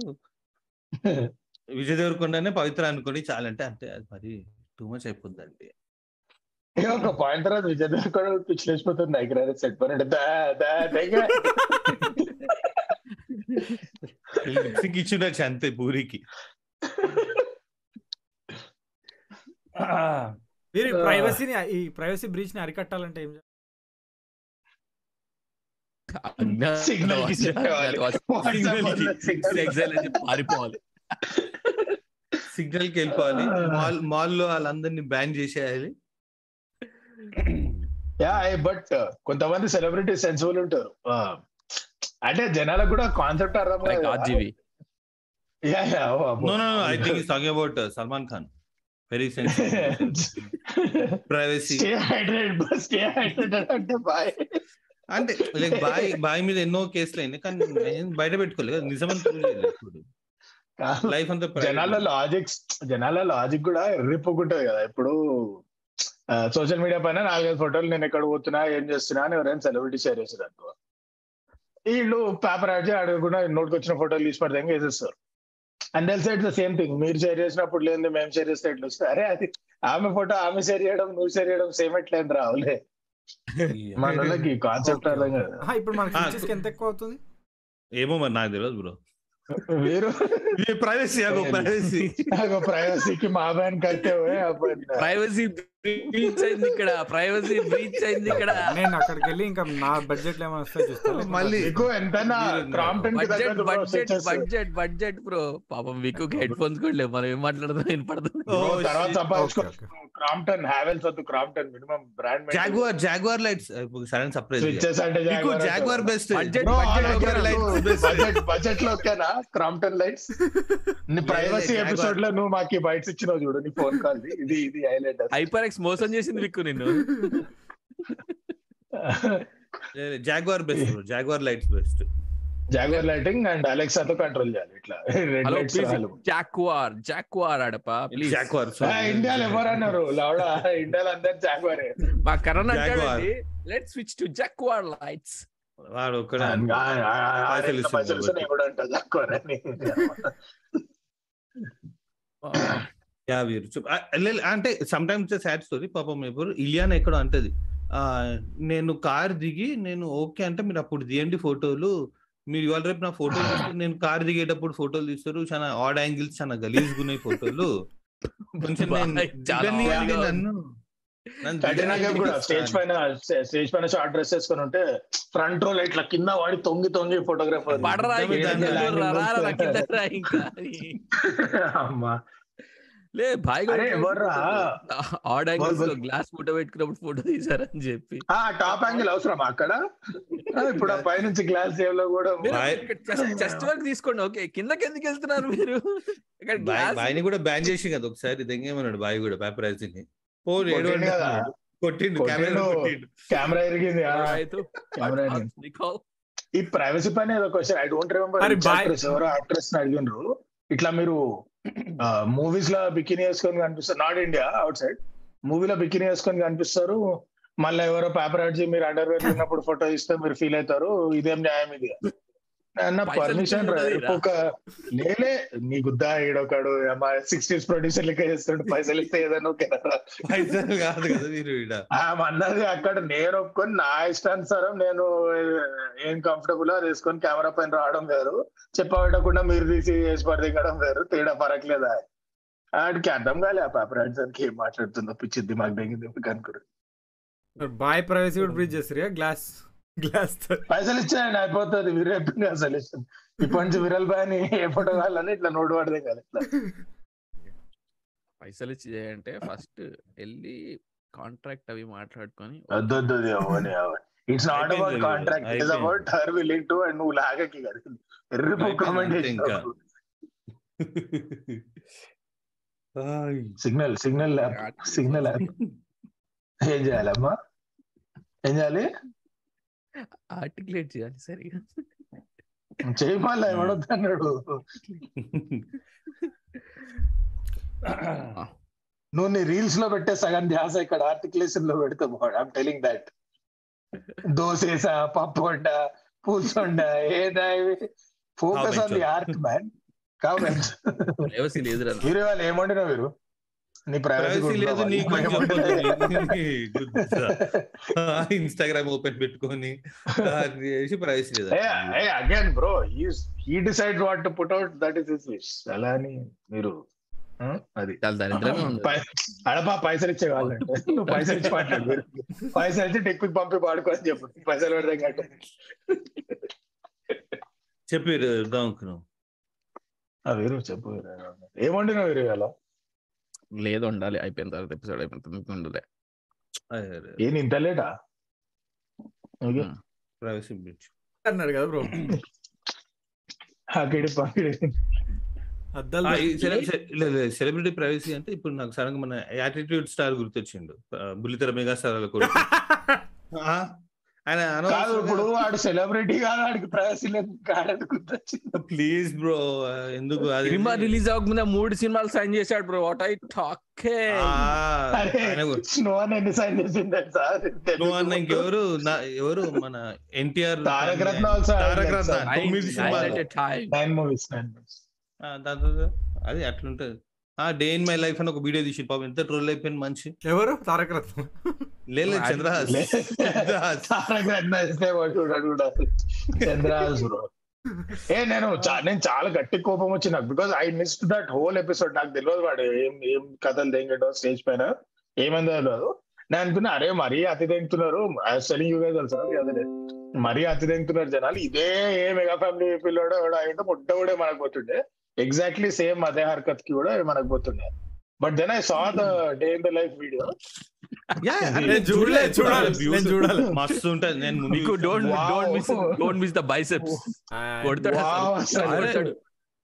విజయ్ దేవరకొండనే పవిత్ర అనుకోండి చాలంటే అంటే అది మరి టూ మచ్ అయిపోద్దండి.
ఒక పాయింట్ తర్వాత విజయ్ దేవరకొండ పిచ్చిలేసిపోతుంది రేసి సెట్ పని.
లిప్సింగ్ ఇచ్చుండొచ్చు అంతే పూరికి
మీరు. ప్రైవసీని ఈ ప్రైవసీ బ్రీచ్ని అరికట్టాలంటే ఏం?
సిగ్నల్ కి.
పారిపోవాలి
సిగ్నల్ వెళ్ళిపోవాలి మాల్ మాల్లో వాళ్ళందరినీ బ్యాన్ చేసేయాలి
యా బట్ కొంతమంది సెలబ్రిటీ సెన్సిబుల్ ఉంటారు. అంటే జనాలకు కూడా కాన్సెప్ట్ అర్థం
లైక్
కాదు.
ఆర్జీవి
యా యా ఓ అబ్బో.
No no I think is talking about Salman Khan very sensitive privacy
stay hydrate stay hydrated అంటే బాయ్
అంటే లైక్ బాయ్ బాయ్ మీద ఎన్నో కేసులు అయినాయి కానీ బయట పెట్టుకోలేదు నిజమని ఇప్పుడు లైఫ్ అంతా.
జనాల లాజిక్స్ జనాల లాజిక్ కూడా ఎర్రిపోకుంటది కదా ఇప్పుడు సోషల్ మీడియా పైన నాలుగైదు ఫోటోలు నేను ఎక్కడ పోతున్నా ఏం చేస్తున్నా అని ఎవరైనా సెలబ్రిటీ షేర్ చేసారు అనుకో వీళ్ళు పేపర్ యాడ్ చేసి అడగకుండా నోట్కి వచ్చిన ఫోటోలు తీసి పడితే వేసేస్తారు అండ్ తెలిసి ఇట్స్ ద సేమ్ థింగ్ మీరు షేర్ చేసినప్పుడు లేదు మేము షేర్ చేస్తే ఎట్లా వస్తుంది? అరే అది ఆమె ఫోటో ఆమె షేర్ చేయడం నువ్వు షేర్ చేయడం సేమ్ ఎట్లేదు రావులే మన వాళ్ళకి కాన్సెప్ట్ అర్థం కదా.
ఇప్పుడు మనకి ఎంత ఎక్కువ అవుతుంది?
ఏమో మరి నాకు తెలియదు బ్రో.
మీరు?
ప్రైవసీ ప్రైవసీ
నాకు ప్రైవసీకి మా బ్యాన్ కట్టే
ప్రైవసీ బ్రీచ్ అయింది ఇక్కడ. ప్రైవసీ బ్రీచ్ అయింది ఇక్కడ.
నేను అక్కడికి వెళ్ళి ఇంకా నా బడ్జెట్లో ఏమైనా వస్తాయి చూస్తాను
మళ్ళీ
budget budget.
Budget
budget bro
పాపం వికు హెడ్ ఫోన్స్ కూడా లేవు. మనం ఏం మాట్లాడుతున్నాం? వినపడుతుంది
తర్వాత క్రాంప్టన్ హ్యావెల్స్ వద్దు. Crompton
minimum brand Jaguar Jaguar lights
sudden surprise
మీకు జాగ్వార్ బెస్ట్ best.
budget బడ్జెట్లో ఓకేనా క్రాంప్టన్ లైట్స్ నీ ప్రైవసీ. ఎపిసోడ్లో నువ్వు మాకు బైట్స్ ఇచ్చినావు చూడు. నీ ఫోన్ కాల్ ఇది ఇది హైలైట్
హైపర్ ఎక్స్ మోసం చేసింది విక్కు నిన్ను
Jaguar best bro Jaguar lights best
Jaguar lighting and Alexa తో కంట్రోల్ చేయాలి. ఇట్లా red
hello
lights
please Jaguar Jaguar Adapa please
Jaguar
ఇండియాలో ఎవరు అన్నారు? లౌడా ఇండియాలో అందరు జాగ్వారే
మా Karan
Jaguar.
అంటాడండి let switch to Jaguar lights
వాడు
కూడా జాగ్వార్
యా వీరు. అంటే సమ్ టైమ్స్ సాడ్ స్టోరీ పాపం ఎవరు ఇలియానా ఎక్కడో అంటది. ఆ నేను కార్ దిగి నేను ఓకే అంటే మీరు అప్పుడు తీయండి ఫోటోలు. మీరు ఇవాళ రేపు నా ఫోటోలు తీస్తే నేను కార్ దిగేటప్పుడు ఫోటోలు తీస్తారు. చాలా ఆడ్ యాంగిల్స్ చాలా గలీజ్ ఉన్నాయి ఫోటోలు. కొంచెం నన్ను
కూడా స్టేజ్ పైన స్టేజ్ పైన షార్ట్ డ్రెస్ వేసుకొని ఉంటే ఫ్రంట్ రో ఇట్లా కింద వాడి తొంగి తొంగి ఫోటోగ్రాఫర్ అమ్మా.
లే భాయ్? ఆడ్
యాంగిల్స్లో.
గ్లాస్ ఫోటో పెట్టుకున్నప్పుడు ఫోటో తీసారని చెప్పి.
ఆ టాప్ యాంగిల్ అవసరం అక్కడ? ఇప్పుడు ఆ పైనుంచి గ్లాస్ సేవ్లో కూడా.
చెస్ట్ వరకు తీసుకోండి. ఓకే కిందకి ఎందుకు వెళ్తున్నారు మీరు?
బాయ్ని కూడా బ్యాన్ చేసి కదా ఒకసారి దెంగేమన్నాడు బాయ్ కూడా పేపర్ని పో ఏడు
కొట్టిండు
కెమెరా
కెమెరా ఎరిగింది? ఈ ప్రైవసీ పైన ఏదో క్వశ్చన్ ఐ డోంట్ రిమెంబర్ ఎవరో యాక్ట్రెస్ అడిగినారు ఇట్లా మీరు మూవీస్లో బికిని వేసుకొని కనిపిస్తారు. నాట్ ఇండియా అవుట్ సైడ్ మూవీలో బికిని వేసుకొని కనిపిస్తారు. మళ్ళీ ఎవరో పేపర్ అడిచి మీరు అండర్వేర్ ఉన్నప్పుడు ఫోటో ఇస్తే మీరు ఫీల్ అవుతారు. ఇదేం న్యాయం ఇది? అన్న పర్మిషన్ ఒక లేలే నీ గుద్దా ఈడొకడు మా సిక్స్టీస్ ప్రొడ్యూసర్ లెక్క చేస్తాడు పైసలు ఇస్తే ఏదైనా ఓకే
పైసలు కాదు కదా మీరు
అన్నది అక్కడ నేను ఒప్పుకొని నా ఇష్టానుసారం నేను ఏం కంఫర్టబుల్ అది వేసుకొని కెమెరా పైన రావడం వేరు. చెప్పబెట్టకుండా మీరు తీసి వేసి పడదిగడం వేరు. తేడా పరకలేదా? ఆడికి అర్థం కాలే ఆ పేపర్ యాడ్సన్కి ఏం మాట్లాడుతుందో పిచ్చిద్ది మాకు దెంగింది అనుకోరు
బాయ్ ప్రైవసీ కూడా బ్రీచ్ చేస్తారు గ్లాస్? గ్లాస్
పైసలు ఇచ్చాయండి అయిపోతుంది. మీరు చెప్పింది అసలు ఇప్పటి నుంచి విరల్ బాయ్ ఏ ఫోటో కావాలని ఇట్లా నోటు పడదే కాదు ఇట్లా.
పైసలు ఇచ్చి చేయంటే ఫస్ట్ వెళ్ళి కాంట్రాక్ట్ అవి మాట్లాడుకొని
వద్దు వద్దు it's
not
about contract
it's.
About her willing to and నువ్వు లాగకి కదా. ఎర్రి కమెంట్. సిగ్నల్ సిగ్నల్ సిగ్నల్ ఏం చేయాలమ్మా? ఏం చేయాలి?
ఆర్టికులేట్ చేయాలి సరిగా.
చేయి మళ్ళీ ఎవడొద్దన్నాడు నువ్వు నీ రీల్స్లో పెట్టే సగం ధ్యాస ఇక్కడ ఆర్టికులేషన్లో పెడితే ఐమ్ టెలింగ్ దట్ దోసేసా పప్పు వండ పూసొండ ఏదా focus on the art
man లేదురా.
మీరు వాళ్ళు ఏమండినా మీరు నీ ప్రైవసీ
లేదు నీకు ఇన్స్టాగ్రామ్ ఓపెన్ పెట్టుకొని అది చేసి ప్రైవసీ లేదు
again bro he decide what to put out that is his wish అలా అని మీరు అది. అడపా పైసలు ఇచ్చే కావాలంటే నువ్వు పైసలు ఇచ్చి మీరు. పైసలు ఇచ్చి టెక్నిక్ పంపి పాడుకో అని చెప్పు. పైసలు పెడతాం కంటే
చెప్పారు దాంకు
ఆ, వీరు చెప్పు వీరు. ఏమండినా వీరు ఇవాళ?
లేదు ఉండాలి అయిపోయిన తర్వాత ఎపిసోడ్ అయిపోయిన తర్వాత ఉండలే
ఏం ఇంత లేటా.
ప్రైవసీ
అన్నాడు కదా బ్రో.
అక్కడి పక్కడి
అద్దాలు
సెలబ్రిటీ ప్రైవసీ అంటే ఇప్పుడు నాకు సడన్గా మన యాటిట్యూడ్ స్టార్ గుర్తొచ్చిండు. బుల్లితెర మెగా స్టార్ ఆయన
కాదు ఇప్పుడు వాడు సెలబ్రిటీ కాదు వాడికి
ప్లీజ్ బ్రో ఎందుకు? అది
సినిమా రిలీజ్ అవ్వకముందే మూడు సినిమాలు సైన్ చేశాడు బ్రో వాట్ ఐ టాకే
స్నో అని ఎన్ని సైన్ చేసింది సార్
నువ్వు అన్న ఇంకెవరు? నా- ఎవరు? మన ఎన్టీఆర్
తారక రత్న
తారక రత్న. తొమ్మిది సినిమాలు.
నైన్ మూవీస్ నైన్ మూవీస్
ఆ, దాంతో అది అట్లుంటది. ఆ డే ఇన్ మై లైఫ్ అని ఒక వీడియో తీసి పాపం ఎంత ట్రోల్ అయిపోయింది మంచి
ఎవరు? తారక రత్నం.
లేదు చంద్రహాస్. చంద్రహాస్.
తారక రత్న చంద్రహాస్ బ్రో. ఏ నేను నేను చాలా గట్టి కోపం వచ్చి నాకు. Because I missed that whole episode నాకు తెలియదు వాడు ఏం ఏం కథలు తెంగటో స్టేజ్ పైన. ఏమైందో తెలియదు నేను అనుకున్నా అరే మరీ అతి తెంగుతున్నారు. సెలింగ్ యూ తెలుసు అదే మరీ అతి తెంగుతున్నారు జనాలు. ఇదే ఏ మెగా ఫ్యామిలీ పిల్లోడో ఎవడో అయితే ముట్ట కూడా మనకు పోతుండే ఎగ్జాక్ట్లీ సేమ్ అదే హర్కత్కి కూడా మనకు పోతుండే but then
I
saw
the
day in
the
life video.
మస్తు ఉంటది నేను
మీకు don't miss don't miss the biceps కొడతాడు. కొడతాడు.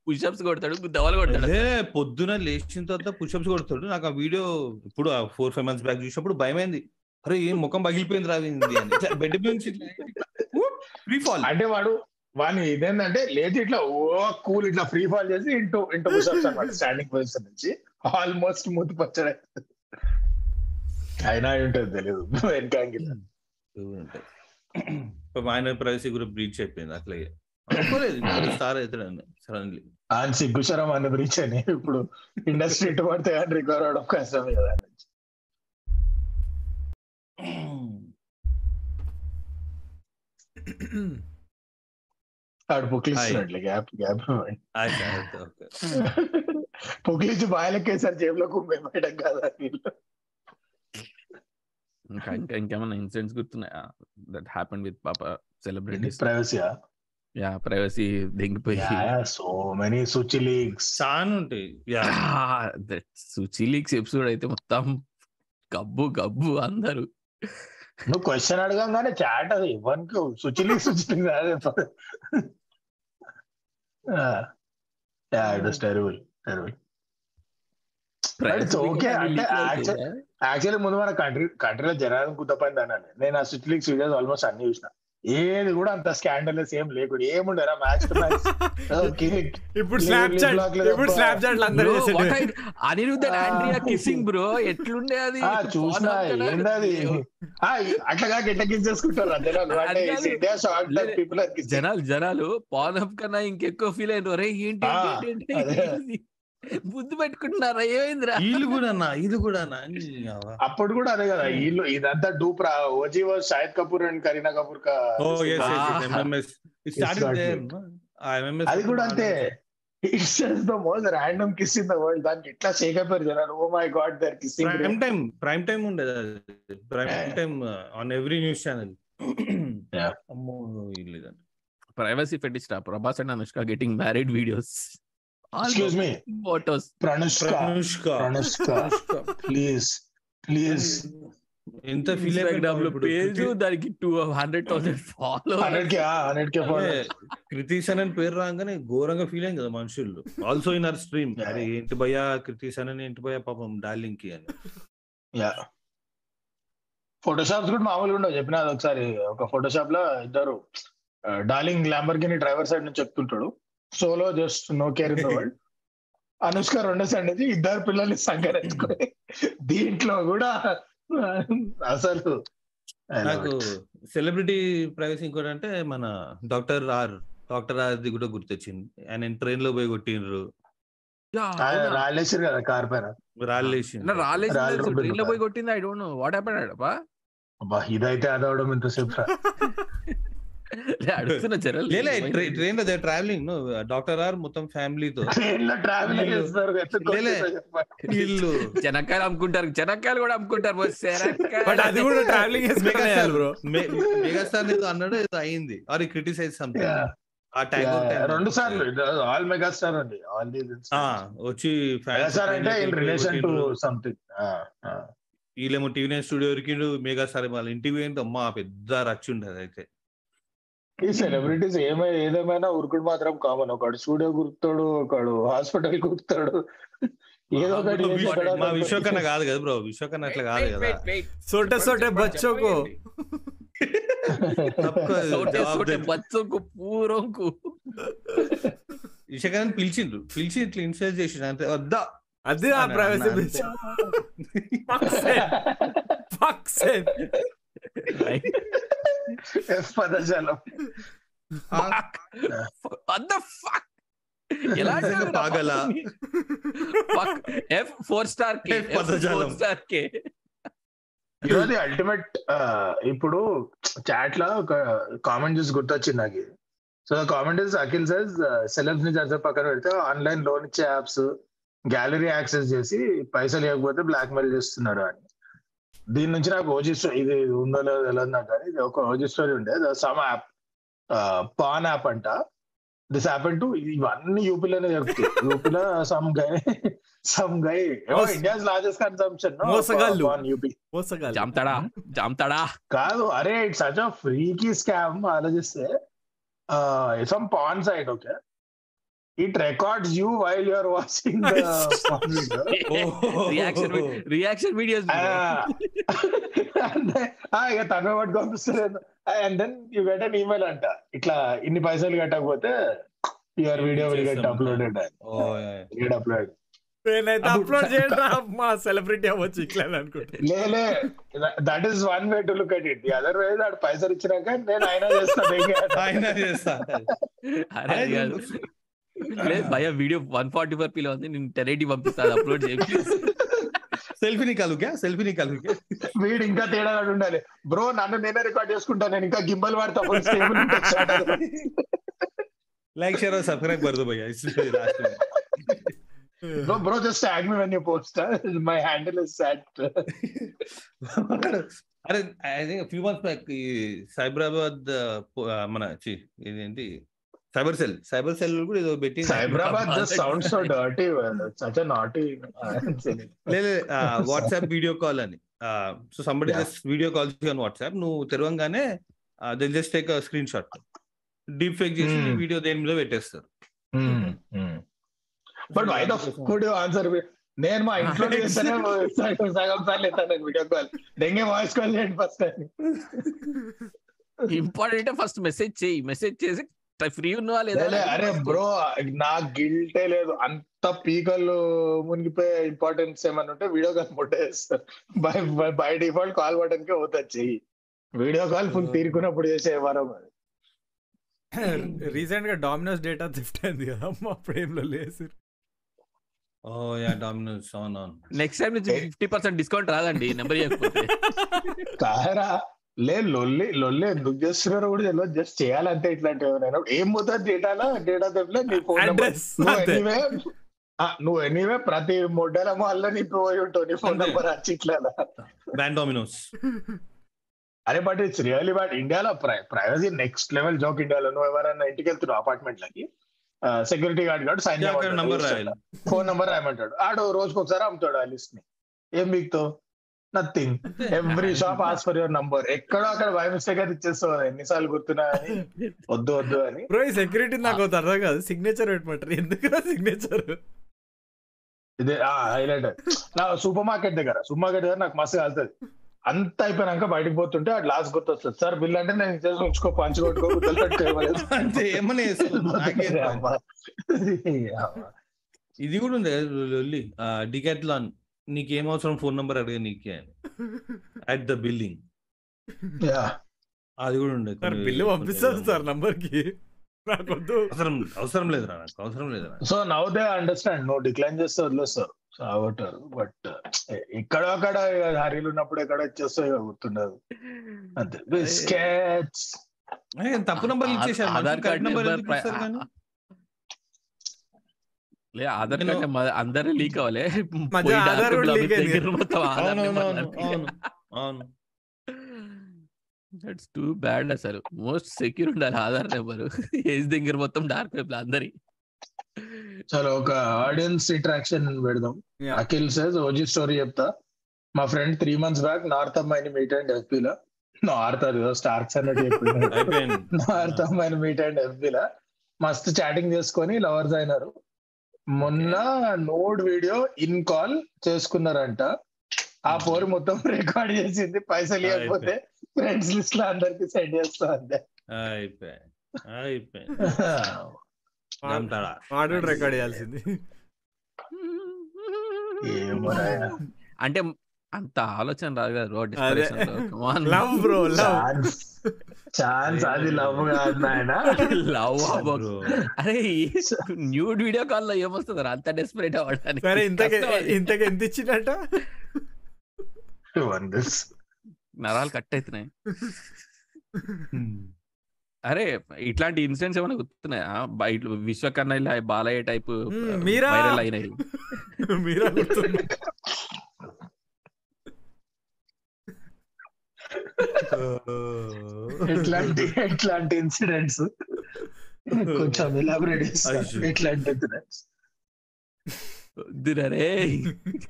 పుషప్స్ కొడతాడు దవలు కొడతాడు
అదే పొద్దున లేచిన తర్వాత పుషప్స్ కొడతాడు. నాకు ఆ వీడియో ఇప్పుడు ఫోర్ ఫైవ్ మంత్స్ బ్యాక్ చూసినప్పుడు భయమైంది. అరే ఏం ముఖం పగిలిపోయింది రావింది అని. బెడ్ నుంచి ఫ్రీ ఫాల్
అంటే వాడు వాని ఇదేంటంటే లేదు ఇట్లా ఓ కూల్ ఇట్లా ఫ్రీ ఫాల్ చేసి ఇంటూ ఇంటూ పుషప్స్ అనమాట స్టాండింగ్ పొజిషన్ నుంచి. ఆల్మోస్ట్ మూతి పచ్చడే. అయినా అయి ఉంటుంది తెలియదు వెనక యాంగిల్
ఆయన ప్రైవసీ కూడా బ్రీచ్ అయిపోయింది అట్లాగే స్టార్ అవుతాడు సడన్లీ
ఆయన సిగ్గుశరం అన్న బ్రీచ్ అని. ఇప్పుడు ఇండస్ట్రీ ఇటు పడితే కానీ రికవర్ అవడం కష్టమే కదా ఆడు పుక్లిస్తున్నట్లే గ్యాప్ గ్యాప్. పుక్లిచ్చి బాయలకేసారి జేబులో కుమ్మేయడం కాదా
ఇంకా ఇంకా ఇంకేమైనా ఇన్సిడెంట్స్ గుర్తున్నాయా? దట్ హ్యాపెన్ విత్ పాప సెలబ్రిటీస్
ప్రైవసీయా?
యా ప్రైవసీ దిగిపోయి.
సో మెనీ సుచి లీగ్స్
చాలా ఉంటాయి yeah.
That Suchi leaks episode అయితే మొత్తం గబ్బు గబ్బు అందరూ.
నువ్వు క్వశ్చన్ అడగంగానే చాట్ అది. ఇవ్వనికి సుచిలి సుచిలి టెరిబుల్ It's okay, అంటే actually- యాక్చువల్లీ ముందు మన కంట్రీ కంట్రీలో జనాలను కుద్దపోయింది అన్నాను నేను ఆ సుచిలీక్స్ వీడియోస్ ఆల్మోస్ట్ అన్ని చూసిన ఏది కూడా అంత స్కాండలెస్ ఏం లేకుండా ఏముండరా మ్యాచ్ టు మ్యాచ్
ఇప్పుడు స్నాప్ చాట్ ఇప్పుడు. స్నాప్ చాట్ అందరూ
Anirudh and Andrea kissing bro ఎట్లుండే అది?
చూసినా ఏంటది ఆ, అట్లా కాక ఎట్లా కిస్ చేసుకుంటారు జనాలు అంటే. ఇండియా షార్ట్
లేదు.
పీపుల్
జనాలు జనాలు పానప్ కన్నా ఇంకెక్కువ ఫీల్ అయినారు. ఏంటి? బుద్ధి పెట్టుకుంటున్నారా? ఏమైందిరా?
వీళ్ళు కూడా అన్న ఇది కూడా అన్న
అప్పుడు కూడా అదే కదా వీళ్ళు ఇదంతా డూప్ రా OG
was Shahid
Kapoor
and Kareena
Kapoor. అది కూడా అంతే. It's just the most random kiss in the world దానికి ఇట్లా షేక్ అయిపోయారు జనాలు? ఓ my god their kissing
prime time prime time ఉండేది prime time on every news channel
Yeah.
అమ్మో వీళ్ళు.
Privacy fetishist Prabhas and Anushka getting married videos
excuse me
photos
Pranushka
Anushka
Pranushka please please
ఎంత feel
page దానికి two hundred thousand follow
హండ్రెడ్కి హండ్రెడ్కి
కృతీసన్ అని పేరు రాగానే ఘోరంగా ఫీల్ అయింది కదా మనుషులు. Also in our stream
Yeah.
అరే ఏంటి భయ్యా కృతీసన్ అని ఏంటి భయ్యా పాపం డార్లింగ్కి అని.
యా ఫోటోషాప్స్ కూడా మామూలుగా ఉండవు. చెప్పిన అది ఒకసారి. ఒక ఫోటోషాప్లో ఇద్దరు డార్లింగ్ ల్యాంబర్గిని డ్రైవర్ సైడ్ నుంచి చెప్తుంటాడు. Solo just no care in the world Anushka రెండో ఇద్దరు పిల్లల్ని సంగరెత్తుకుని దీంట్లో కూడా అసలు
నాకు సెలబ్రిటీ ప్రైవసీ ఇంకోటి అంటే మన డాక్టర్ ఆర్ డాక్టర్ ఆర్ది కూడా గుర్తొచ్చింది. ఆయన ట్రైన్లో పోయి కొట్టిండ్రు.
రాలేసారు కదా కార్ పైన.
రాళ్ళేసి
రాలేదు
రాళ్ళు
ట్రైన్లో పోయి కొట్టింది I don't know what happen అడపా
అబ్బా ఇదైతే అదవడం ఇంతసేపు
ట్రైన్లో ట్రావెలింగ్ డాక్టర్ ఆర్ మొత్తం ఫ్యామిలీతో. వీళ్ళు
చెనక్కాయలు అమ్ముకుంటారు చెనక్కాయలు కూడా అమ్ముకుంటారు.
బట్ అది కూడా ట్రావెలింగ్
మెగాస్టార్ ఏదో అన్నాడు ఏదో అయింది. Or criticize something
Yeah.
ఆ
Yeah, రెండు సార్లు ఆల్ మెగాస్టార్ అండి ఆల్
వచ్చి
మెగాస్టార్ అంటే ఇన్ రిలేషన్ టు సంథింగ్
వీళ్ళేమో టీవీ నైన్ స్టూడియో దొరికిండు మెగాస్టార్ వాళ్ళ ఇంటికి పోయింది అమ్మా పెద్ద రచ్చి ఉండదు అయితే
ఈ సెలబ్రిటీస్ ఏమై ఏదేమైనా ఉరుకుడు మాత్రం కామన్. ఒకడు స్టూడియో గుర్తాడు ఒకడు హాస్పిటల్ గుర్తాడు ఏదో ఒకటి
మా విశ్వకన్న కాదు కదా బ్రో. విశ్వకన్న అట్లా కాదు కదా.
సోటే సోటే బచ్చోకు.
బచ్చోకు పూరంకు.
విశ్వకన్న పిలిచిండ్రు. పిలిచి ఇట్లా ఇన్సల్ట్ చేసిండు అంతే వద్దా.
అది ఆ ప్రైవసీ
పదజాలం
పాగలా.
F four star K
F పదజాలం.
ఫోర్ స్టార్ కే
ఈరోజు అల్టిమేట్ ఇప్పుడు చాట్లో ఒక కామెంట్ చూసి గుర్తొచ్చింది నాకు. So comment is Akhil says సెలబ్స్ని పక్కన పెడితే ఆన్లైన్ లోన్ ఇచ్చే యాప్స్ గ్యాలరీ యాక్సెస్ చేసి పైసలు ఇవ్వకపోతే బ్లాక్ మెయిల్ చేస్తున్నారు అని. దీని నుంచి నాకు ఓజీ స్టోరీ ఇది ఉందో లేదో తెలియదు నాకు కానీ ఇది ఒక ఓజీ స్టోరీ ఉండే సమ్ యాప్ పాన్ యాప్ అంట. దిస్ హ్యాపెన్ టు ఇవన్నీ యూపీలోనే జరుగుతాయి. యూపీలో some guy some
guy
India's largest consumption
మోసగాళ్ళు.
యూపీ.
జామ్తాడా? జామ్తాడా?
కాదు అరే ఇట్స్ సచ్ ఫ్రీకీ స్కామ్ ఆలోచిస్తే some porn site okay it records you while you're watching
reaction reaction videos
ఇక తన పట్టుకు పంపిస్తారు and then you get an email అంట. ఇట్లా ఇన్ని పైసలు కట్టకపోతే యువర్ వీడియో విల్ గెట్
చేస్తాం.
అప్లోడెడ్ గెట్ అప్లోడ్
నేనైతే అప్లోడ్ చేయడం మా సెలబ్రిటీ అవ్వచ్చు ఇట్లా అనుకుంటా.
లేలే that is one way to look at it other way ఆడు పైసలు ఇచ్చినాక నేను అయినా చేస్తాను
ఆయన చేస్తా.
అరే అది కాదు. లేదు భయ వీడియో వన్ ఫార్టీ ఫోర్ పిలో ఉంది నేను టెన్ ఎయిటీ పంపిస్తాను అప్లోడ్ చేసి
సెల్ఫీ నికాలు సెల్ఫీని నికాలు
వీడు ఇంకా తేడా ఉండాలి. బ్రో నన్ను నేనే రికార్డ్ చేసుకుంటాను నేను ఇంకా గింబల్ వాడతా
లైక్ షేర్ సబ్స్క్రైబ్ కర్దు భయ్యా
bro bro just add me when you post. My handle is at
అరే I think few months back Cyberabad మన ఏంటి సైబర్ సెల్ సైబర్ సెల్ కూడా ఏదో పెట్టి
cyberabad just sounds so dirty man. It's such a naughty
లేదు WhatsApp video call అని. So
somebody.
Just video call on WhatsApp నువ్వు తెరవంగానే దిల్ just take screen shot deep fake చేసి
Hmm.
వీడియో దేని మీద పెట్టేస్తారు.
బట్ వై గుడ్ ఆన్సర్ నేను మా ఇంట్లో చేస్తేనే సగం సార్లు ఎత్తాను వీడియో కాల్ దెంగే వాయిస్ కాల్ చేయండి ఫస్ట్
ఇంపార్టెంట్ ఫస్ట్ మెసేజ్ చేయి. మెసేజ్ చేసి ఫ్రీ ఉన్నవా లేదా
అరే బ్రో నా గిల్టే లేదు. అంత పీకలు మునిగిపోయే ఇంపార్టెన్స్ ఏమన్నా ఉంటే వీడియో కాల్ ముట్టేస్తారు బై బై డిఫాల్ట్ కాల్ బటన్కి చెయ్యి. వీడియో కాల్ ఫుల్ తీరుకున్నప్పుడు చేసే వారం అది.
రీసెంట్గా డామినోస్ డేటా థిఫ్ట్ అయింది కదా మా ఫ్రేమ్లో లేదు
ఓ yeah Domino's on on
next time నుంచి ఫిఫ్టీ పర్సెంట్ డిస్కౌంట్ రాదండి నెంబర్
కారా లే లొల్లి లొల్లి ఎందుకు చేస్తున్నారో కూడా తెలియదు జస్ట్ చేయాలంటే ఇట్లాంటివి నేను ఏం పోతుంది డేటాలో డేటా తెప్పిలే నీ ఫోన్ నువ్వు నువ్వు ఎనీవే ప్రతి మొడ్డల మాల్లో నీ పోయి ఉంటావు. నీ ఫోన్. నెంబర్ వచ్చి ఇట్లా
డామినోస్.
అరే బట్ ఇట్స్ రియల్లీ బ్యాడ్. ఇండియాలో ప్రైవసీ నెక్స్ట్ లెవెల్ జోక్ ఇండియాలో. నువ్వు ఎవరైనా ఇంటికి వెళ్తున్నావు అపార్ట్మెంట్ లకి సెక్యూరిటీ గార్డ్ గాడు సైన్ ఫోన్ నెంబర్ రాయమంటాడు. ఆడు రోజుకి ఒకసారి అమ్ముతాడు ఆ లిస్ట్ని ఏం మీకుతో నథింగ్ ఎవ్రీ షాప్ ఆస్ ఫర్ యువర్ నంబర్ ఎక్కడో అక్కడ బై మిస్టేక్ అయితే ఇచ్చేస్తావు. ఎన్నిసార్లు గుర్తున్నా అని. వద్దు వద్దు అని.
బ్రో ఈ సెక్యూరిటీ నాకు అర్థం కాదు. సిగ్నేచర్ పెట్టమంటారు. ఎందుకు సిగ్నేచర్
ఇదే హైలైట్ నా సూపర్ మార్కెట్ దగ్గర సూపర్ మార్కెట్ దగ్గర నాకు మస్తు కాలుతుంది. అంత అయిపోయినాక బయటకు పోతుంటే అది లాస్ట్ గుర్తొస్తుంది. సార్ బిల్ అంటే నేను చేసి ఉంచుకో పంచి కొట్టుకో.
అంతే ఏమని? ఇది కూడా ఉంది లొల్లి? డికెట్లాన్ నీకేం అవసరం ఫోన్ నంబర్ అడిగా నీకే. అని అట్ ద బిల్డింగ్
Yeah.
అది కూడా ఉండే
బిల్లు పంపిస్తారు సార్ నంబర్కి
అవసరం అవసరం లేదురా నాకు అవసరం లేదురా
సో నౌ దే అండర్స్టాండ్ నువ్వు డిక్లైన్ చేస్తే వదిలేస్తారు. అవటారు బట్ ఇక్కడ అక్కడ హరీలు ఉన్నప్పుడు ఎక్కడ వచ్చేస్తాయి గుర్తుండదు. అంతే.
తప్పు నంబర్లు ఇచ్చేసారు
ఆధార్ కార్డ్
నంబర్
నెంబర్
ఎందుకు ఇస్తారు కానీ?
లే ఆధార్ కార్డ్ నెంబర్ అందరూ లీక్ అవ్వలే.
మధ్య
పోయి
ఆధార్
డాక్టర్
కూడా
బ్లాక్
leak అయింది.
దగ్గర మొత్తం ఆధార్
అవును
నెంబర్
అవును
అన్నీ.
అవును అవును.
దట్స్ టూ బ్యాడ్ అసలు. మోస్ట్ సెక్యూర్ ఉండాలి ఆధార్ నెంబర్ ఏజ్ దగ్గర మొత్తం డార్క్ వెబ్ అందరి.
చలో ఒక ఆడియన్స్ ఇంటరాక్షన్ పెడదాం. అఖిల్ సేజ్ ఓజీ స్టోరీ చెప్తా. మా friend three months back north అమ్మాయిని మీట్ అండ్ ఎఫ్పీ లో. నార్త్ అది స్టార్క్స్ అన్నట్టు
అయిపోయింది.
నార్త్ అమ్మాయిని మీట్ అండ్ ఎఫ్బీ లో. మస్తు చాటింగ్ చేసుకొని లవర్స్ అయినారు. మొన్న నోడ్ వీడియో ఇన్ కాల్ చేసుకున్నారంట. ఆ పోరు మొత్తం రికార్డ్ చేసింది. పైసలు ఇవ్వకపోతే ఫ్రెండ్స్ లిస్ట్లో అందరికి సెండ్ చేస్తా అంతే.
రికార్డ్ చేయాల్సింది.
అంటే అంత ఆలోచన రాదు కదా
road. Love bro
love chance అది లవ్ కాదు నాయన.
లవ్. అరే న్యూడ్ వీడియో కాల్లో ఏమొస్తుంది అంత డెస్పరేట్ అవ్వడానికి.
సరే ఇంతకి. ఇంతకి ఎంత
నరాలు కట్ అవుతున్నాయి అరే ఇట్లాంటి ఇన్సిడెంట్స్ ఏమైనా గుర్తున్నాయా? బయట విశ్వకర్ణ ఇలా బాలయ్య టైప్
మీరా?
వైరల్ అయినాయి.
మీరా
ఎట్లాంటి ఎట్లాంటి ఇన్సిడెంట్స్ కొంచెం ఎలాబరేట్. ఎట్లాంటి ఇన్సిడెంట్స్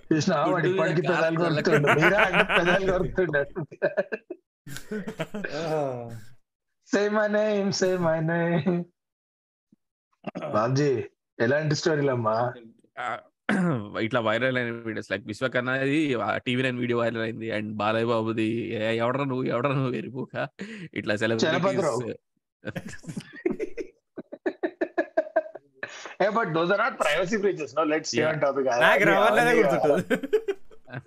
కృష్ణ వాడు పెదాలు మీరా? అంటే పెదాలు బాబ్జీ ఎలాంటి స్టోరీలమ్మా
ఇట్లా వైరల్ అయిన videos. Like Vishwakarna TV nine video viral అయింది. అండ్ బాలయ్య బాబుది "ఏ, ఎవడ్రా నువ్వు ఎవడ్రా నువ్వు వెరిపోక ఇట్లా.
Celebrities but those are not privacy breaches no let's stay
Yeah.
On topic
నాకు రావాలనే గుర్తుంటుంది.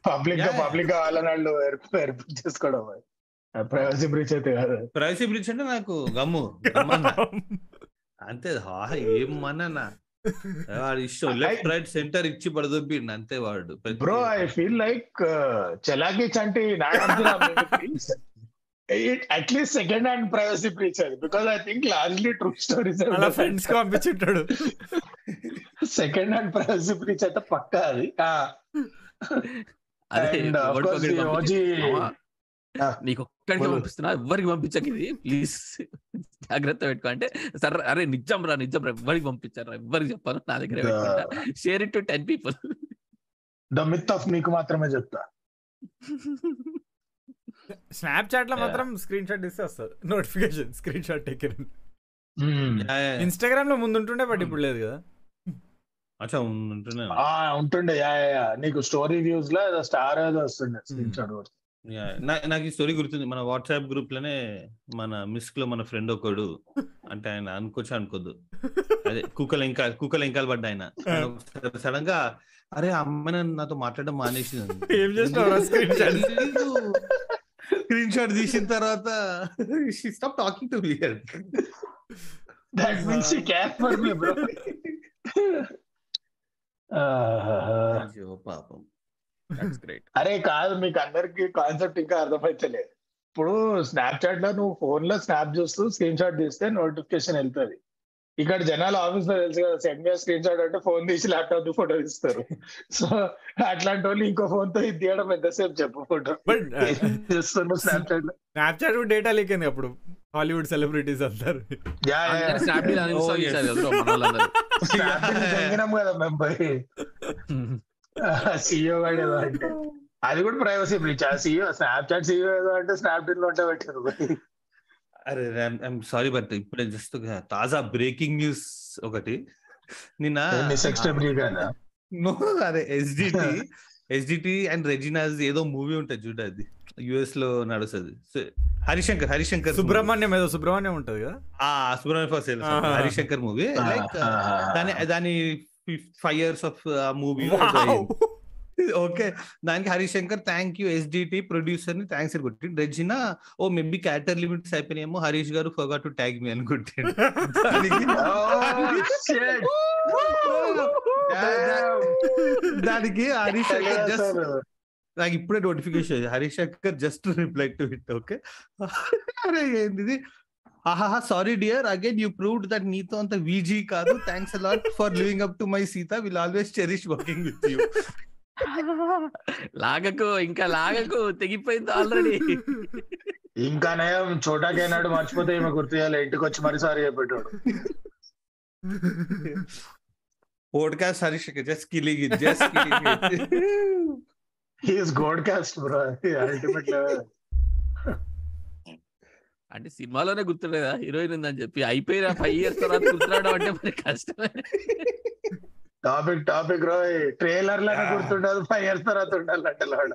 పబ్లిక్గా. పబ్లిక్గా వాళ్ళ వాళ్ళు ఎరుపు చేసుకోవడం ప్రైవసీ బ్రీచ్ అయితే కాదు.
ప్రైవసీ బ్రిడ్జ్ అంటే నాకు గమ్ము. అంతే హా ఏం మననా? వాడు ఇష్టం లెఫ్ట్ రైట్ సెంటర్ ఇచ్చి పడదొబ్బిండు అంతే వాడు. Bro
I feel like Chalaki Chanti at least second hand privacy breach అది because I think largely true stories
అలా ఫ్రెండ్స్కి పంపించుంటాడు.
సెకండ్ హ్యాండ్ ప్రైవసీ బ్రీచ్ అయితే పక్కా అది.
నీకు ఒక్కడికి. పంపిస్తున్నా ఎవరికి పంపించక ఇది. ప్లీజ్ జాగ్రత్త పెట్టుకో. అంటే సరే అరే నిజం రా నిజం రా ఎవరికి పంపించారు ఎవరికి చెప్పాను నా దగ్గర పెట్టుకుంటా. Share it to ten people
the myth of నీకు మాత్రమే చెప్తా.
స్నాప్ చాట్లో మాత్రం స్క్రీన్ షాట్ ఇస్తే వస్తుంది. Notification
screen shot taken
ya. ఇన్స్టాగ్రామ్లో ముందు ఉంటుండే బట్ ఇప్పుడు లేదు కదా.
అచ్చా ఉంటున్నా
ఆ ఉంటుండే. Ya ya. నీకు స్టోరీ వ్యూస్లో ఏదో స్టార్ ఏదో వస్తుండే స్క్రీన్ షాట్ కూడా
యా, నా- నాకు ఈ స్టోరీ గుర్తుంది. మన వాట్సాప్ గ్రూప్లోనే మన మిస్క్లో మన ఫ్రెండ్ ఒకడు అంటే ఆయన అనుకోవచ్చు అనుకోద్దు. అదే కుక్కలు ఇంకా కుక్కలు ఇంకాలు పడ్డా ఆయన సడన్గా అరే అమ్మాయి నన్ను నాతో మాట్లాడడం మానేసింది.
ఏం?
స్క్రీన్ షాట్ తీసిన తర్వాత stop talking to me
that means she care for me bro
పాపం.
అరే కాదు మీకు అందరికి కాన్సెప్ట్ ఇంకా అర్థమైతలేదు. ఇప్పుడు స్నాప్ చాట్లో నువ్వు ఫోన్లో స్నాప్ చూస్తూ స్క్రీన్ షాట్ తీస్తే నోటిఫికేషన్ వెళ్తుంది. ఇక్కడ జనాలు ఆఫీస్లో తెలుసు కదా సెండ్ స్క్రీన్ షాట్ అంటే ఫోన్ తీసి ల్యాప్టాప్ ఫోటో తీస్తారు. సో అట్లాంటి వాళ్ళు ఇంకో ఫోన్తో ఇది తీయడం ఎంతసేపు చెప్పు ఫోటో
బట్
చేస్తున్నావు స్నాప్ చాట్లో
స్నాప్ చాట్ డేటా లీక్ అప్పుడు. హాలీవుడ్ సెలబ్రిటీస్ అందరు.
Oh,
కదా గాడు ఏదో అంటే. అది కూడా ప్రైవసీ బ్రీచ్ ఆ సిఇఓ స్నాప్ చాట్ సిఇఓ ఏదో అంటే స్నాప్ డీల్లో ఉంటే పెట్టారు.
అరే ఐఎమ్ సారీ బట్ ఇప్పుడే జస్ట్ తాజా బ్రేకింగ్ న్యూస్ ఒకటి. నిన్న అరే ఎస్డిటి ఎస్డిటి అండ్ రెజినాస్ ఏదో మూవీ ఉంటుంది చూడు అది. యుఎస్లో నడుస్తుంది. హరిశంకర్ హరిశంకర్
సుబ్రహ్మణ్యం ఏదో సుబ్రహ్మణ్యం ఉంటది కదా?
ఆ Subrahmanyam
first.
Harishankar movie like దాని దాని five years of movie
Wow.
Okay దానికి హరిశంకర్ థ్యాంక్ యూ ఎస్డిటి ప్రొడ్యూసర్ని థ్యాంక్స్ అని కొట్టి రెజినా ఓ మేబీ క్యారెక్టర్ లిమిట్స్ అయిపోయినాయేమో హరీష్ గారు ఫర్గా టు ట్యాగ్ మీ అని కొట్టాడు దానికి దానికి హరీష్ శంకర్ జస్ట్ నాకు ఇప్పుడే notification Harish Shankar just reply to it okay అరే ఏంది ఆహా sorry dear again you proved that నీతో అంత వీజీ కాదు thanks a lot for living up to my Sita will always cherish working with you
లాగకు ఇంకా లాగకు తెగిపోయింది ఆల్రెడీ
ఇంకా నయం చోటాకైనాడు మర్చిపోతే ఈమె గుర్తు చేయాలి ఇంటికి వచ్చి మరి సారీ చెప్పేటోడు.
Podcast Harish Shankar just killing it just killing
he's god cast bro ultimate level
అంటే సినిమాలోనే గుర్తులేదా? హీరోయిన్ ఉందని చెప్పి అయిపోయిన ఫైవ్ ఇయర్స్ తర్వాత గుర్తురావడం అంటే మరి కష్టమే.
టాపిక్ టాపిక్ రో ట్రైలర్లోనే గుర్తుండదు ఫైవ్ ఇయర్స్ తర్వాత ఉండాలంటే లాడ.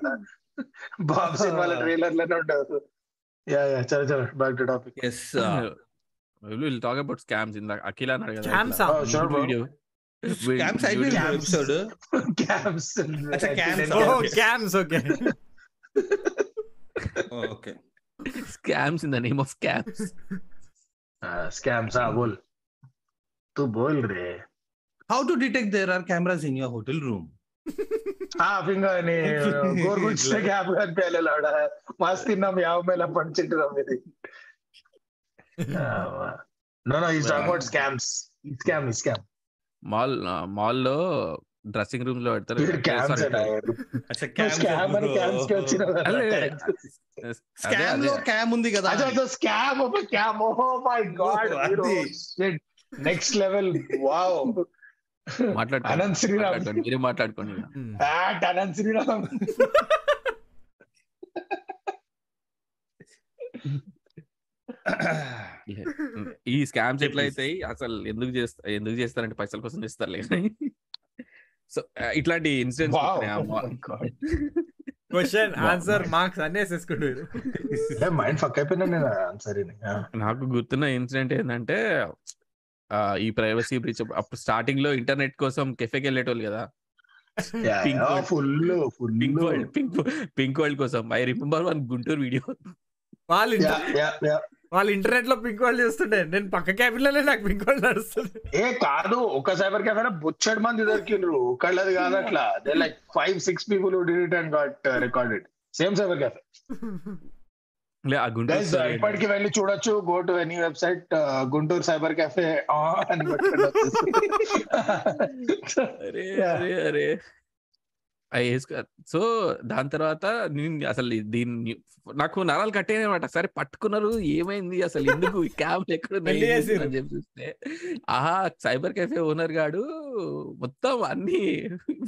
బాబు సినిమాల ట్రైలర్లోనే ఉండదు. యా యా చలో చలో back to topic
yes
will talk about scams ఇందాక అఖిల అన్నాడు కదా?
Oh, bro.
వీడియో
స్కామ్స్ అయిపోయింది ఎపిసోడ్
క్యాబ్స్
అచ్చా, camps.
ఓ
Okay.
Cams okay
okay
scams in the name of scams
scams ఆ బోల్ తూ బోల్ రే
how to detect there are cameras in your hotel room
ఆ పింగా నీ గోరుగుచ్చిన క్యాబ్ కనిపించాలి లాడ మస్తు తిన్నాం యాభై మేల పంచుంటున్నాం ఇది no no is talk about scams scam
scam mall మాల్లో డ్రెస్సింగ్ రూమ్లో పెడతారు
స్కామ్ అని క్యామ్స్కి వచ్చిన
అదే, అదే,
స్కామ్లో
అదే.
క్యామ్ ఉంది కదా.
Scam scam. Oh my
god.
Next level. Wow.
మాట్లాడుకోండి
అనంత్ శ్రీరామ్.
మీరే మాట్లాడుకోండి
అనంత్ శ్రీరామ్.
ఈ స్కామ్స్ ఎట్లా అవుతాయి? అసలు ఎందుకు చేస్తా ఎందుకు చేస్తారంటే పైసల కోసం చేస్తారులే. సో ఇట్లాంటి ఇన్సిడెంట్స్
క్వశ్చన్ ఆన్సర్ మార్క్స్ అన్ని వేసేసుకుంటారు
మైండ్ ఫక్ అయిపోయినా ఆన్సర్
నాకు గుర్తున్న ఇన్సిడెంట్ ఏంటంటే ఆ, ఈ ప్రైవసీ బ్రీచ్ అప్పుడు స్టార్టింగ్లో ఇంటర్నెట్ కోసం కెఫేకి వెళ్ళేటోళ్ళు కదా. Pink world pink pink world కోసం. I remember one Guntur video
వాళ్ళు వాళ్ళు ఇంటర్నెట్లో పింక్ వాళ్ళు చేస్తుండే. నేను పక్క క్యాబిన్లోనే నాకు పింక్ వాళ్ళు నడుస్తుంది
ఏ కాదు ఒక సైబర్ కెఫే బొచ్చడి మంది దొరికిండ్రు. ఒకళ్ళది కాదు అట్లా. They like five six people did and got recorded same cyber cafe
లే ఆ గుంటూరు
గైస్
story
ఇప్పటికి వెళ్ళి చూడొచ్చు. Go to any website Guntur cyber cafe అని.
అరే. అరే అరే. సో దాని తర్వాత నేను అసలు దీన్ని నాకు నరాలు కట్టేనమాట సరే పట్టుకున్నారు ఏమైంది? అసలు ఎందుకు ఈ క్యాబ్ ఎక్కడ. అని చెప్పి చూస్తే ఆహా సైబర్ కెఫే ఓనర్ గాడు మొత్తం అన్ని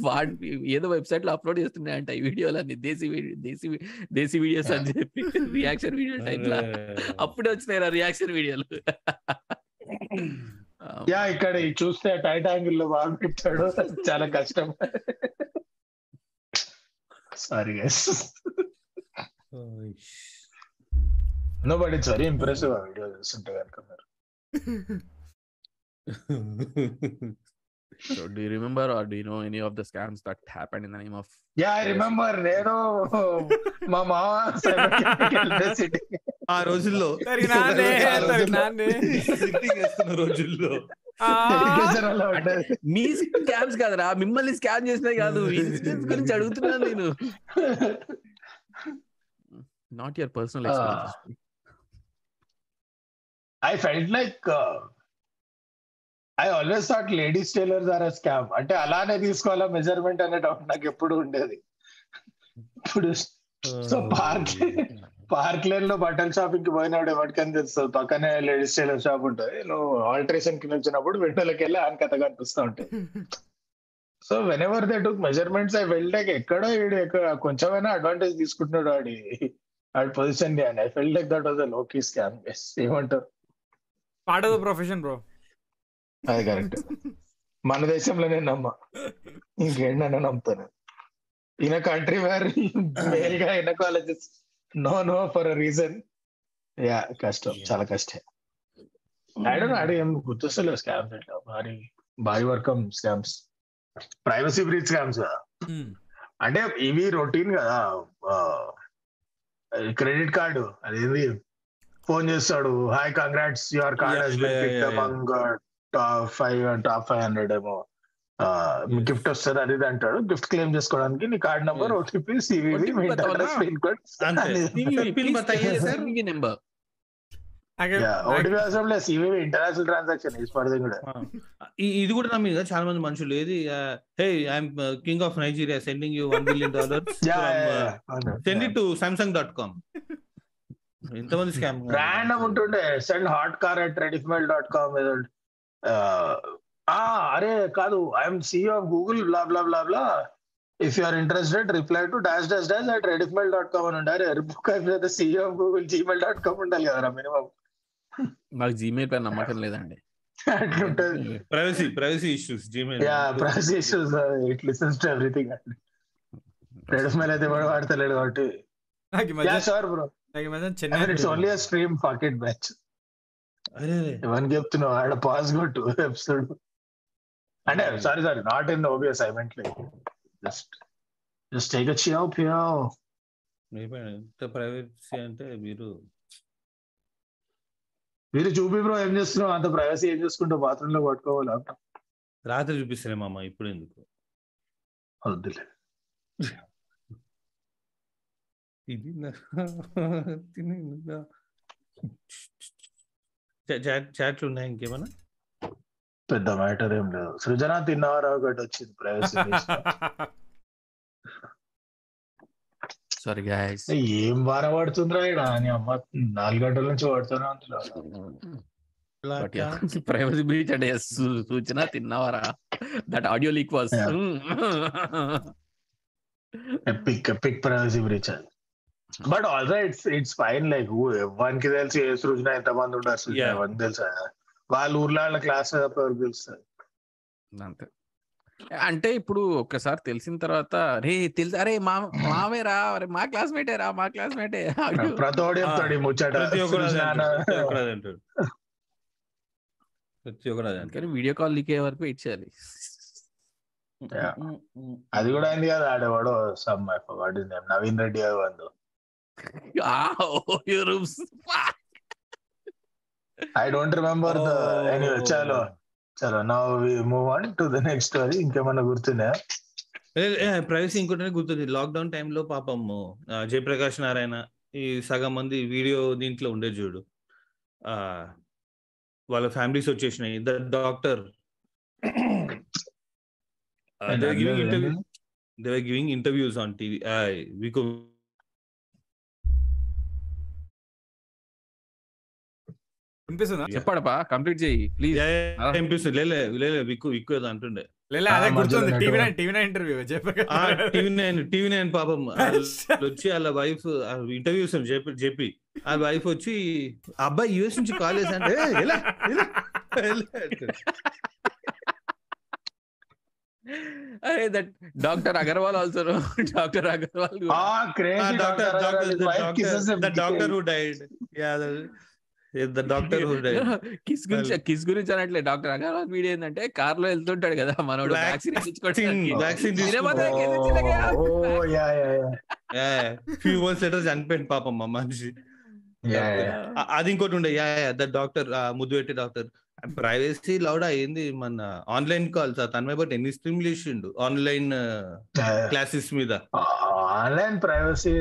వాడి ఏదో వెబ్సైట్లో అప్లోడ్ చేస్తున్నాయంట ఈ వీడియోలు అన్ని దేశీ దేశీ దేశీ వీడియోస్ అని చెప్పి రియాక్షన్ వీడియో టైప్ లా అప్పుడే వచ్చినాయి రియాక్షన్ వీడియోలు.
యా ఇక్కడ చూస్తే టైట్ యాంగిల్లో బాగా పెట్టాడు చాలా కష్టం. sorry guys no but it's very impressive ఆ వీడియో చూస్తుంటే కనుక మీరు
So do you remember or do you know any of the scams that happened in the name of
yeah I remember నేను మా మామ సైబర్ కెఫేకి వెళ్తే సిట్టింగ్
ఆ రోజుల్లో
సరే నాన్నే
ఆ
సరే
రోజుల్లో
నాన్నే
sitting చేస్తున్న రోజుల్లో
మీ స్కామ్స్ కాదురా మిమ్మల్ని స్కామ్ చేసినవి కాదు. ఇన్సిడెంట్స్ గురించి అడుగుతున్నాను నేను. Not your personal
I felt like I always thought ladies tailors are scam అంటే అలానే తీసుకోవాలా మెజర్మెంట్ అనే డౌట్ నాకు ఎప్పుడు ఉండేది. ఇప్పుడు సో పార్క్ పార్క్ లేన్లో బట్టల షాపింగ్కి పోయినాడు ఎవరికని తెలుస్తుంది పక్కనే లేడీస్ టైలర్ షాప్ ఉంటుంది. నువ్వు ఆల్టరేషన్కి వచ్చినప్పుడు విండోలోకి వెళ్ళి ఆయన కథ కనిపిస్తూ ఉంటాయి so whenever they took measurements I well like ఎక్కడో ఎక్కడ కొంచెమైనా అడ్వాంటేజ్ తీసుకుంటున్నాడు ఆడి ఆడి పొజిషన్ని. I felt like that was a లోకీ scam ఏమంటారు
part of the profession bro
అది కరెక్ట్ మన దేశంలోనే నమ్మ. ఇంకేంటన్నా నమ్ముతాను in country where మేల్గా colleges no no for a reason ya కష్టం.
Yeah.
చాలా కష్టం ఐడన్ ఆడి ఏం గుర్తొస్తలేదు స్కామ్స్ అంటే. భారీ భారీ వర్కం స్కామ్స్ ప్రైవసీ బ్రీచ్ స్కామ్స్ కదా. అంటే ఇవి రొటీన్ కదా. క్రెడిట్ కార్డు అదేంది? ఫోన్ చేస్తాడు hi congrats
your
card
has yeah, yeah.
Among top five top five hundred ఏమో. గిఫ్ట్ వస్తుంది అది ఇది అంటాడు. గిఫ్ట్ క్లెయిమ్ చేసుకోవడానికి నీ card number.
OTP
CVV pin code. Number international
transaction ఇది కూడా నమ్మింది కదా చాలా మంది మనుషులు ఏది hey I'm king of Nigeria sending you one billion dollar send to Samsung dot com ఎంతమంది స్కామ్
ర్యాండమ్ ఉంటుండే. Send hot car at Rediffmail dot com అరే కాదు I'm CEO of Google blah blah blah blah if you are interested reply to dash dash dash at Rediffmail dot com అని ఉండాలి. Book అయిపోతే CEO of Google Gmail dot com ఉండాలి కదరా minimum
నాకు Gmail పైన నమ్మకం లేదండి.
Privacy privacy issues Gmail
ya price issues it listens to everything Rediffmail అయితే కూడా వాడతలేడు కాబట్టి.
Ya sure
bro
it's
only a stream pocket batch
అరే
ఎవరికి చెప్తున్నావు ఆడ పాస్ కొట్టు ఎపిసోడ్ అంటే sorry sorry not in obvious I meant like just just take a చియో పియో
ఎంత ప్రైవసీ అంటే మీరు
మీరు చూపి బ్రో ఏం చేస్తున్నావు? అంత ప్రైవసీ ఏం చేసుకుంటావు? బాత్రూమ్లో పట్టుకోవాలి
రాత్రి చూపిస్తారే మామ ఇప్పుడు ఎందుకు?
వద్దులే.
ఇది చాట్లు ఉన్నాయి ఇంకేమన్నా?
పెద్ద మ్యాటర్ ఏం లేదు. సృజన తిన్నవారా ఒకటి వచ్చింది ప్రైవసీ
సారీ గాయస్
ఏం వార పడుతుందిరా ఇక్కడ అని అమ్మ నాలుగు గంటల నుంచి పడుతూనే ఉంటుంది
ప్రైవసీ బ్రీచ్ అంటే సూచన తిన్నావరా that audio leak
was. Epic epic privacy breach అది. But also it's it's fine like ఎవరికి తెలిసి ఏ సృజన ఎంత మంది ఉంటారు సృజన. ఎవరికి తెలుసా? వాళ్ళ ఊర్లో వాళ్ళ క్లాస్ తెలుస్తుంది
అంతే. అంటే ఇప్పుడు ఒక్కసారి తెలిసిన తర్వాత రే తెలుసు అరే మా మావేరా అరే మా క్లాస్మేటే రా మా క్లాస్మేటే
ప్రతోడు చెప్తాడు ఈ ముచ్చట.
ప్రతి ఒక్కరు.
అందుకని వీడియో కాల్ లీక్ అయ్యే వరకు వెయిట్ చేయాలి
Yeah. అది కూడా అయింది కదా ఆడేవాడు some what is name Naveen Reddy వందు I don't remember the anyway చలో చలో now we move on to the next story ఇంకేమన్నా గుర్తుందా?
ప్రైవసీ ఇంకోటి గుర్తుంది. లాక్డౌన్ టైంలో పాపం జయప్రకాష్ నారాయణ ఈ సగం మంది వీడియో దీంట్లో ఉండే చూడు. వాళ్ళ ఫ్యామిలీస్ వచ్చేసినాయి. The doctor. Giving interview they were giving interviews on TV week
వినిపిస్తుందా?
చెప్పాడపా కంప్లీట్ చేయి ప్లీజ్
అనిపిస్తుంది లేలే లేలే విక్కు విక్కు ఏదో అంటుండే.
లేలే అదే గుర్తుంది.
TV.
Nine TV nine interview
TV nine TV nine పాపం. వచ్చి వాళ్ళ వైఫ్ ఇంటర్వ్యూ చెప్పి చెప్పి ఆ వైఫ్ వచ్చి "ఆ అబ్బాయి యుఎస్ నుంచి కాల్ చేశాంటే.
అరే that doctor Agarwal also doctor Agarwal
ఆ
ఆ crazy doctor doctor doctor who died ya the doctor
kiss గురించి కిస్ గురించి అనట్లే డాక్టర్ అగర్వాల్ వీడియో ఏంటంటే కార్లో వెళ్తుంటాడు కదా మనోడు వ్యాక్సిన్
ఫ్యూ మంత్స్ లెటర్ చనిపోయింది పాపం మా మనిషి. అది ఇంకోటి ఉండే. యా యా ద డాక్టర్ ముద్దు పెట్టి డాక్టర్ ప్రైవసీ లౌడ్ అయింది మన ఆన్లైన్ కాల్స్. తన్మయ బట్ ఎన్ని స్ట్రీమ్లు ఇచ్చిండు ఆన్లైన్ క్లాసెస్ మీద?
ఆన్లైన్ ప్రైవసీ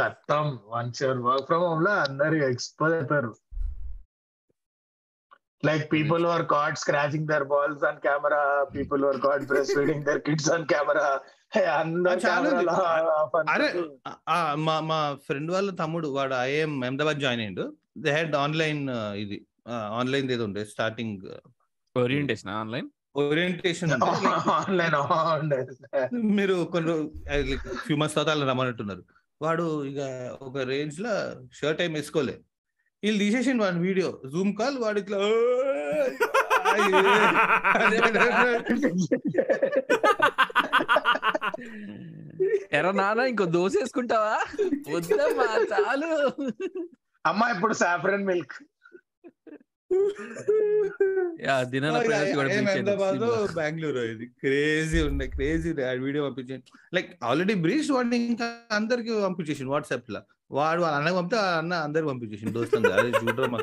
కత్తం వన్స్ యువర్ వర్క్ ఫ్రమ్ హోమ్లో అందరు ఎక్స్పోజ్ అయిపోయారు. Like people are caught scratching their balls on camera people are caught breast feeding their
kids on
camera
అరే మా మా ఫ్రెండ్ వాళ్ళ తమ్ముడు వాడు ఐఎం అహ్మదాబాద్ జాయిన్ అయ్యిండు. దే హ్యాడ్ ఆన్లైన్ ఇది. ఆన్లైన్ ఏదో ఉండే starting
orientation online?
Orientation
online
మీరు కొన్ని ఫ్యూ మంత్స్ తర్వాత అలా రమ్మన్నట్టున్నారు. వాడు ఇక ఒక రేంజ్లో షర్ట్ ఏం వేసుకోలే. వీళ్ళు తీసేసిండు వాడి వీడియో జూమ్ కాల్ వాడు ఇట్లా
ఎరా నాన్న ఇంకో దోశ వేసుకుంటావా? వద్దమ్మా చాలు.
అమ్మా ఇప్పుడు సాఫ్రన్ మిల్క్
యా దినాల ప్రైవసీ కూడా breach అయింది.
అహ్మదాబాద్ బెంగళూరు ఇది. క్రేజీ ఉండే క్రేజీ వీడియో పంపించండి లైక్ ఆల్రెడీ బ్రీచ్ వాడిని ఇంకా అందరికి పంపించేసి వాట్సాప్లో. వాడు వాళ్ళ అన్నకి పంపితే అన్న అందరికి పంపించేసి దోస్తుంది. అదే చూడరు మా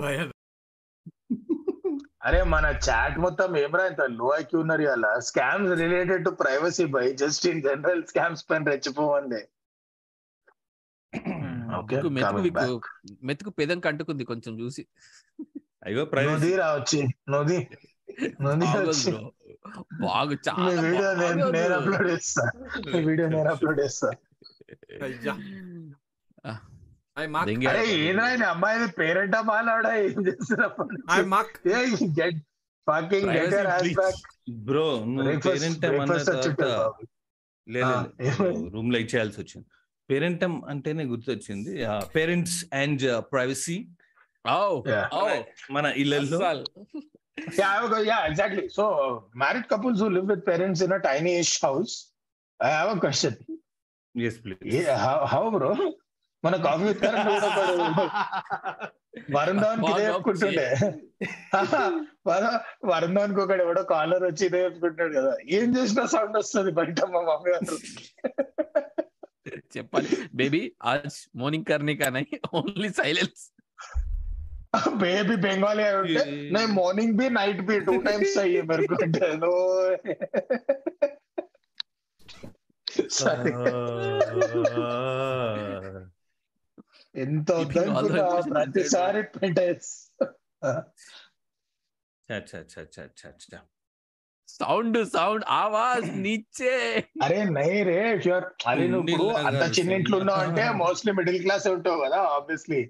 భయ
అరే మన చాట్ మొత్తం ఏమరా ఇంత లో ఐక్యూ ఉన్నారు ఇలా scams related to privacy by just in general scams పైన రెచ్చిపోవండి ఓకే
మెతుకు మెతుకు మీకు మెతుకు పెదం కంటుకుంది కొంచెం చూసి.
అయ్యో
నది రావచ్చి నది నది వచ్చి.
బాగు చాలా
వీడియో నేను అప్లోడ్ చేస్తా. వీడియో నేను అప్లోడ్ చేస్తా.
అయ్యా.
అమ్మాయి పేరెంట్ ఏం ఫకింగ్
బ్రో నువ్వు పేరెంట్? రూమ్లో ఇచ్చేయాల్సి వచ్చింది. పేరెంటం అంటేనే గుర్తొచ్చింది పేరెంట్స్ అండ్ ప్రైవసీ మన ఇళ్ళల్లో
అస్సలు.
Yeah, I have a, yeah, exactly. So, uh, married couples who live with parents in a tiny-ish house. I have a question.
Yes please
Yeah, how, how bro? మన coffee Varun Dhawan ఇదే చెప్పుకుంటుండే వర- వరుణ్ ధవన్ ఒకడు ఎవడో caller వచ్చి ఇదే చెప్పుకుంటాడు కదా ఏం చేసినా సౌండ్ వస్తుంది బయట మా మమ్మీ గారు
చెప్పాలి బేబీ ఆజ్ మార్నింగ్ కర్నీ కానీ ఓన్లీ సైలెన్స్
బేబీ బెంగాలీ అయి ఉంటే నేను morning be night be two times అయ్యి మెరుకుంటే నో ఎంత
Keeping all the
వద్దనుకున్నా
emotions
ప్రతిసారి పెట్టేస్
సౌండ్ సౌండ్ ఆవాజ్ నీచే.
అరే నై రే ష్యూర్ అరే నువ్వు అంత చిన్న ఇంట్లో ఉన్నావు అంటే. మోస్ట్లీ మిడిల్ క్లాస్ ఉంటావు కదా ఆబ్వియస్లీ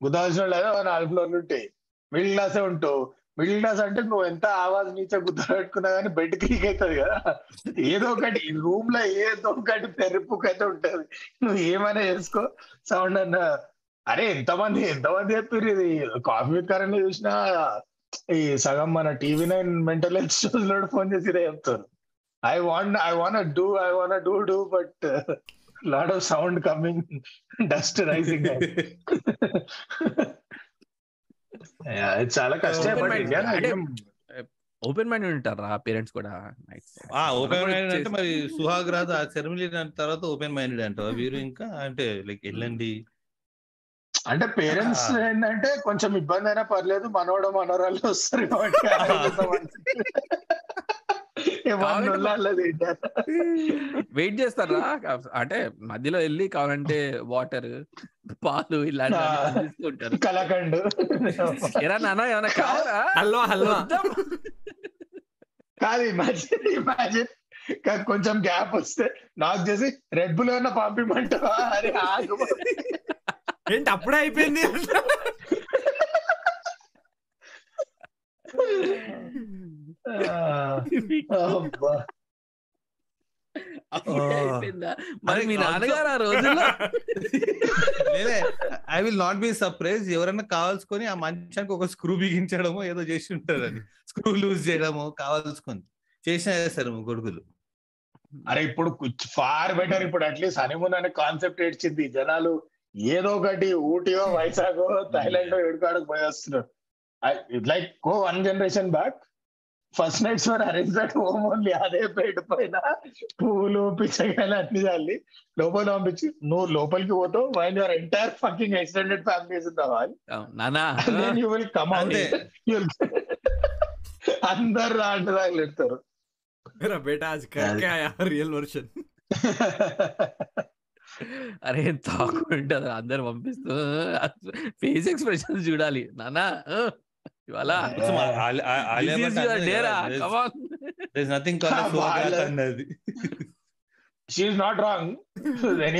గుద్దాల్సిన లేదా నాలుగు ఫ్లోర్లు ఉంటాయి. మిడిల్ క్లాసే ఉంటావు. మిడిల్ క్లాస్ అంటే నువ్వు ఎంత ఆవాజ్ నీచే గుద్ద పెట్టుకున్నా కానీ బెడ్ క్లీక్ అవుతుంది కదా. ఏదో ఒకటి రూమ్లో ఏదో ఒకటి తెరుపుకు అయితే ఉంటది. నువ్వు ఏమైనా చేసుకో. సౌండ్ అన్న అరే ఎంతమంది ఎంతమంది చెప్పారు ఇది? కాఫీ కరెంట్ చూసినా ఈ సగం మన టీవీ నైన్ మెంటల్ హెల్త్ షోస్లో ఫోన్ చేసి చెప్తారు. I want I want do I want do do but lot of sound coming dust rising చాలా కష్టం
ఓపెన్ మైండ్ ఉంటారా పేరెంట్స్ కూడా?
ఓపెన్ మైండెడ్ అంటే మరి సుహాగ్ రాదు ఆ సెరమనీ తర్వాత ఓపెన్ మైండెడ్ అంటావా వీరు ఇంకా? అంటే లైక్ వెళ్ళండి
అంటే పేరెంట్స్ ఏంటంటే కొంచెం ఇబ్బంది అయినా పర్లేదు మనోడు మనోరాళ్ళు వస్తారు.
వెయిట్ చేస్తారా? అంటే మధ్యలో వెళ్ళి కావాలంటే వాటర్ పాలు ఉంటారు
కలకండ్.
ఎరా నాన్న ఏమైనా కావాలా?
హల్వా హల్వా.
కాదు ఇమాజిన్ ఇమాజిన్ కొంచెం గ్యాప్ వస్తే నాకు చేసి రెడ్ బుల్ ఏమన్నా పంపిమంటావా? అరే ఆగు.
ఏంటి అప్పుడే అయిపోయింది?
మరి మీ నాన్నగారు ఆ రోజుల్లో?
I will not be surprise. ఎవరైనా కావాల్సుకొని ఆ మంచానికి ఒక స్క్రూ బిగించడమో ఏదో చేసి ఉంటారు అది స్క్రూ లూజ్ చేయడమో కావాల్సుకొని. చేసిన చేస్తారు కొడుకులు.
అరే ఇప్పుడు ఫార్ బెటర్ ఇప్పుడు అట్లీస్ట్ హనీమూన్ అనే కాన్సెప్ట్ ఏడ్చింది. జనాలు ఏదో ఒకటి ఊటీయో వైజాగో థైలాండ్ ఎడుకాడకు పోయి వస్తున్నారు like go one generation back first nights were arrange that home only అదే పేట పైన పూలు పిచ్చగా అన్ని చల్లి లోపల పంపించి నువ్వు లోపలికి పోతావు. Mind your entire fucking extended
families
ఉంటావాలి you will come అందరు రాంటి
తగిలిస్తారు. బేటా రియల్ వర్షన్
అరే తాకుంటే అందరు పంపిస్తూ ఫేస్ ఎక్స్ప్రెషన్ చూడాలి. నానా ఇవాళ
నథింగ్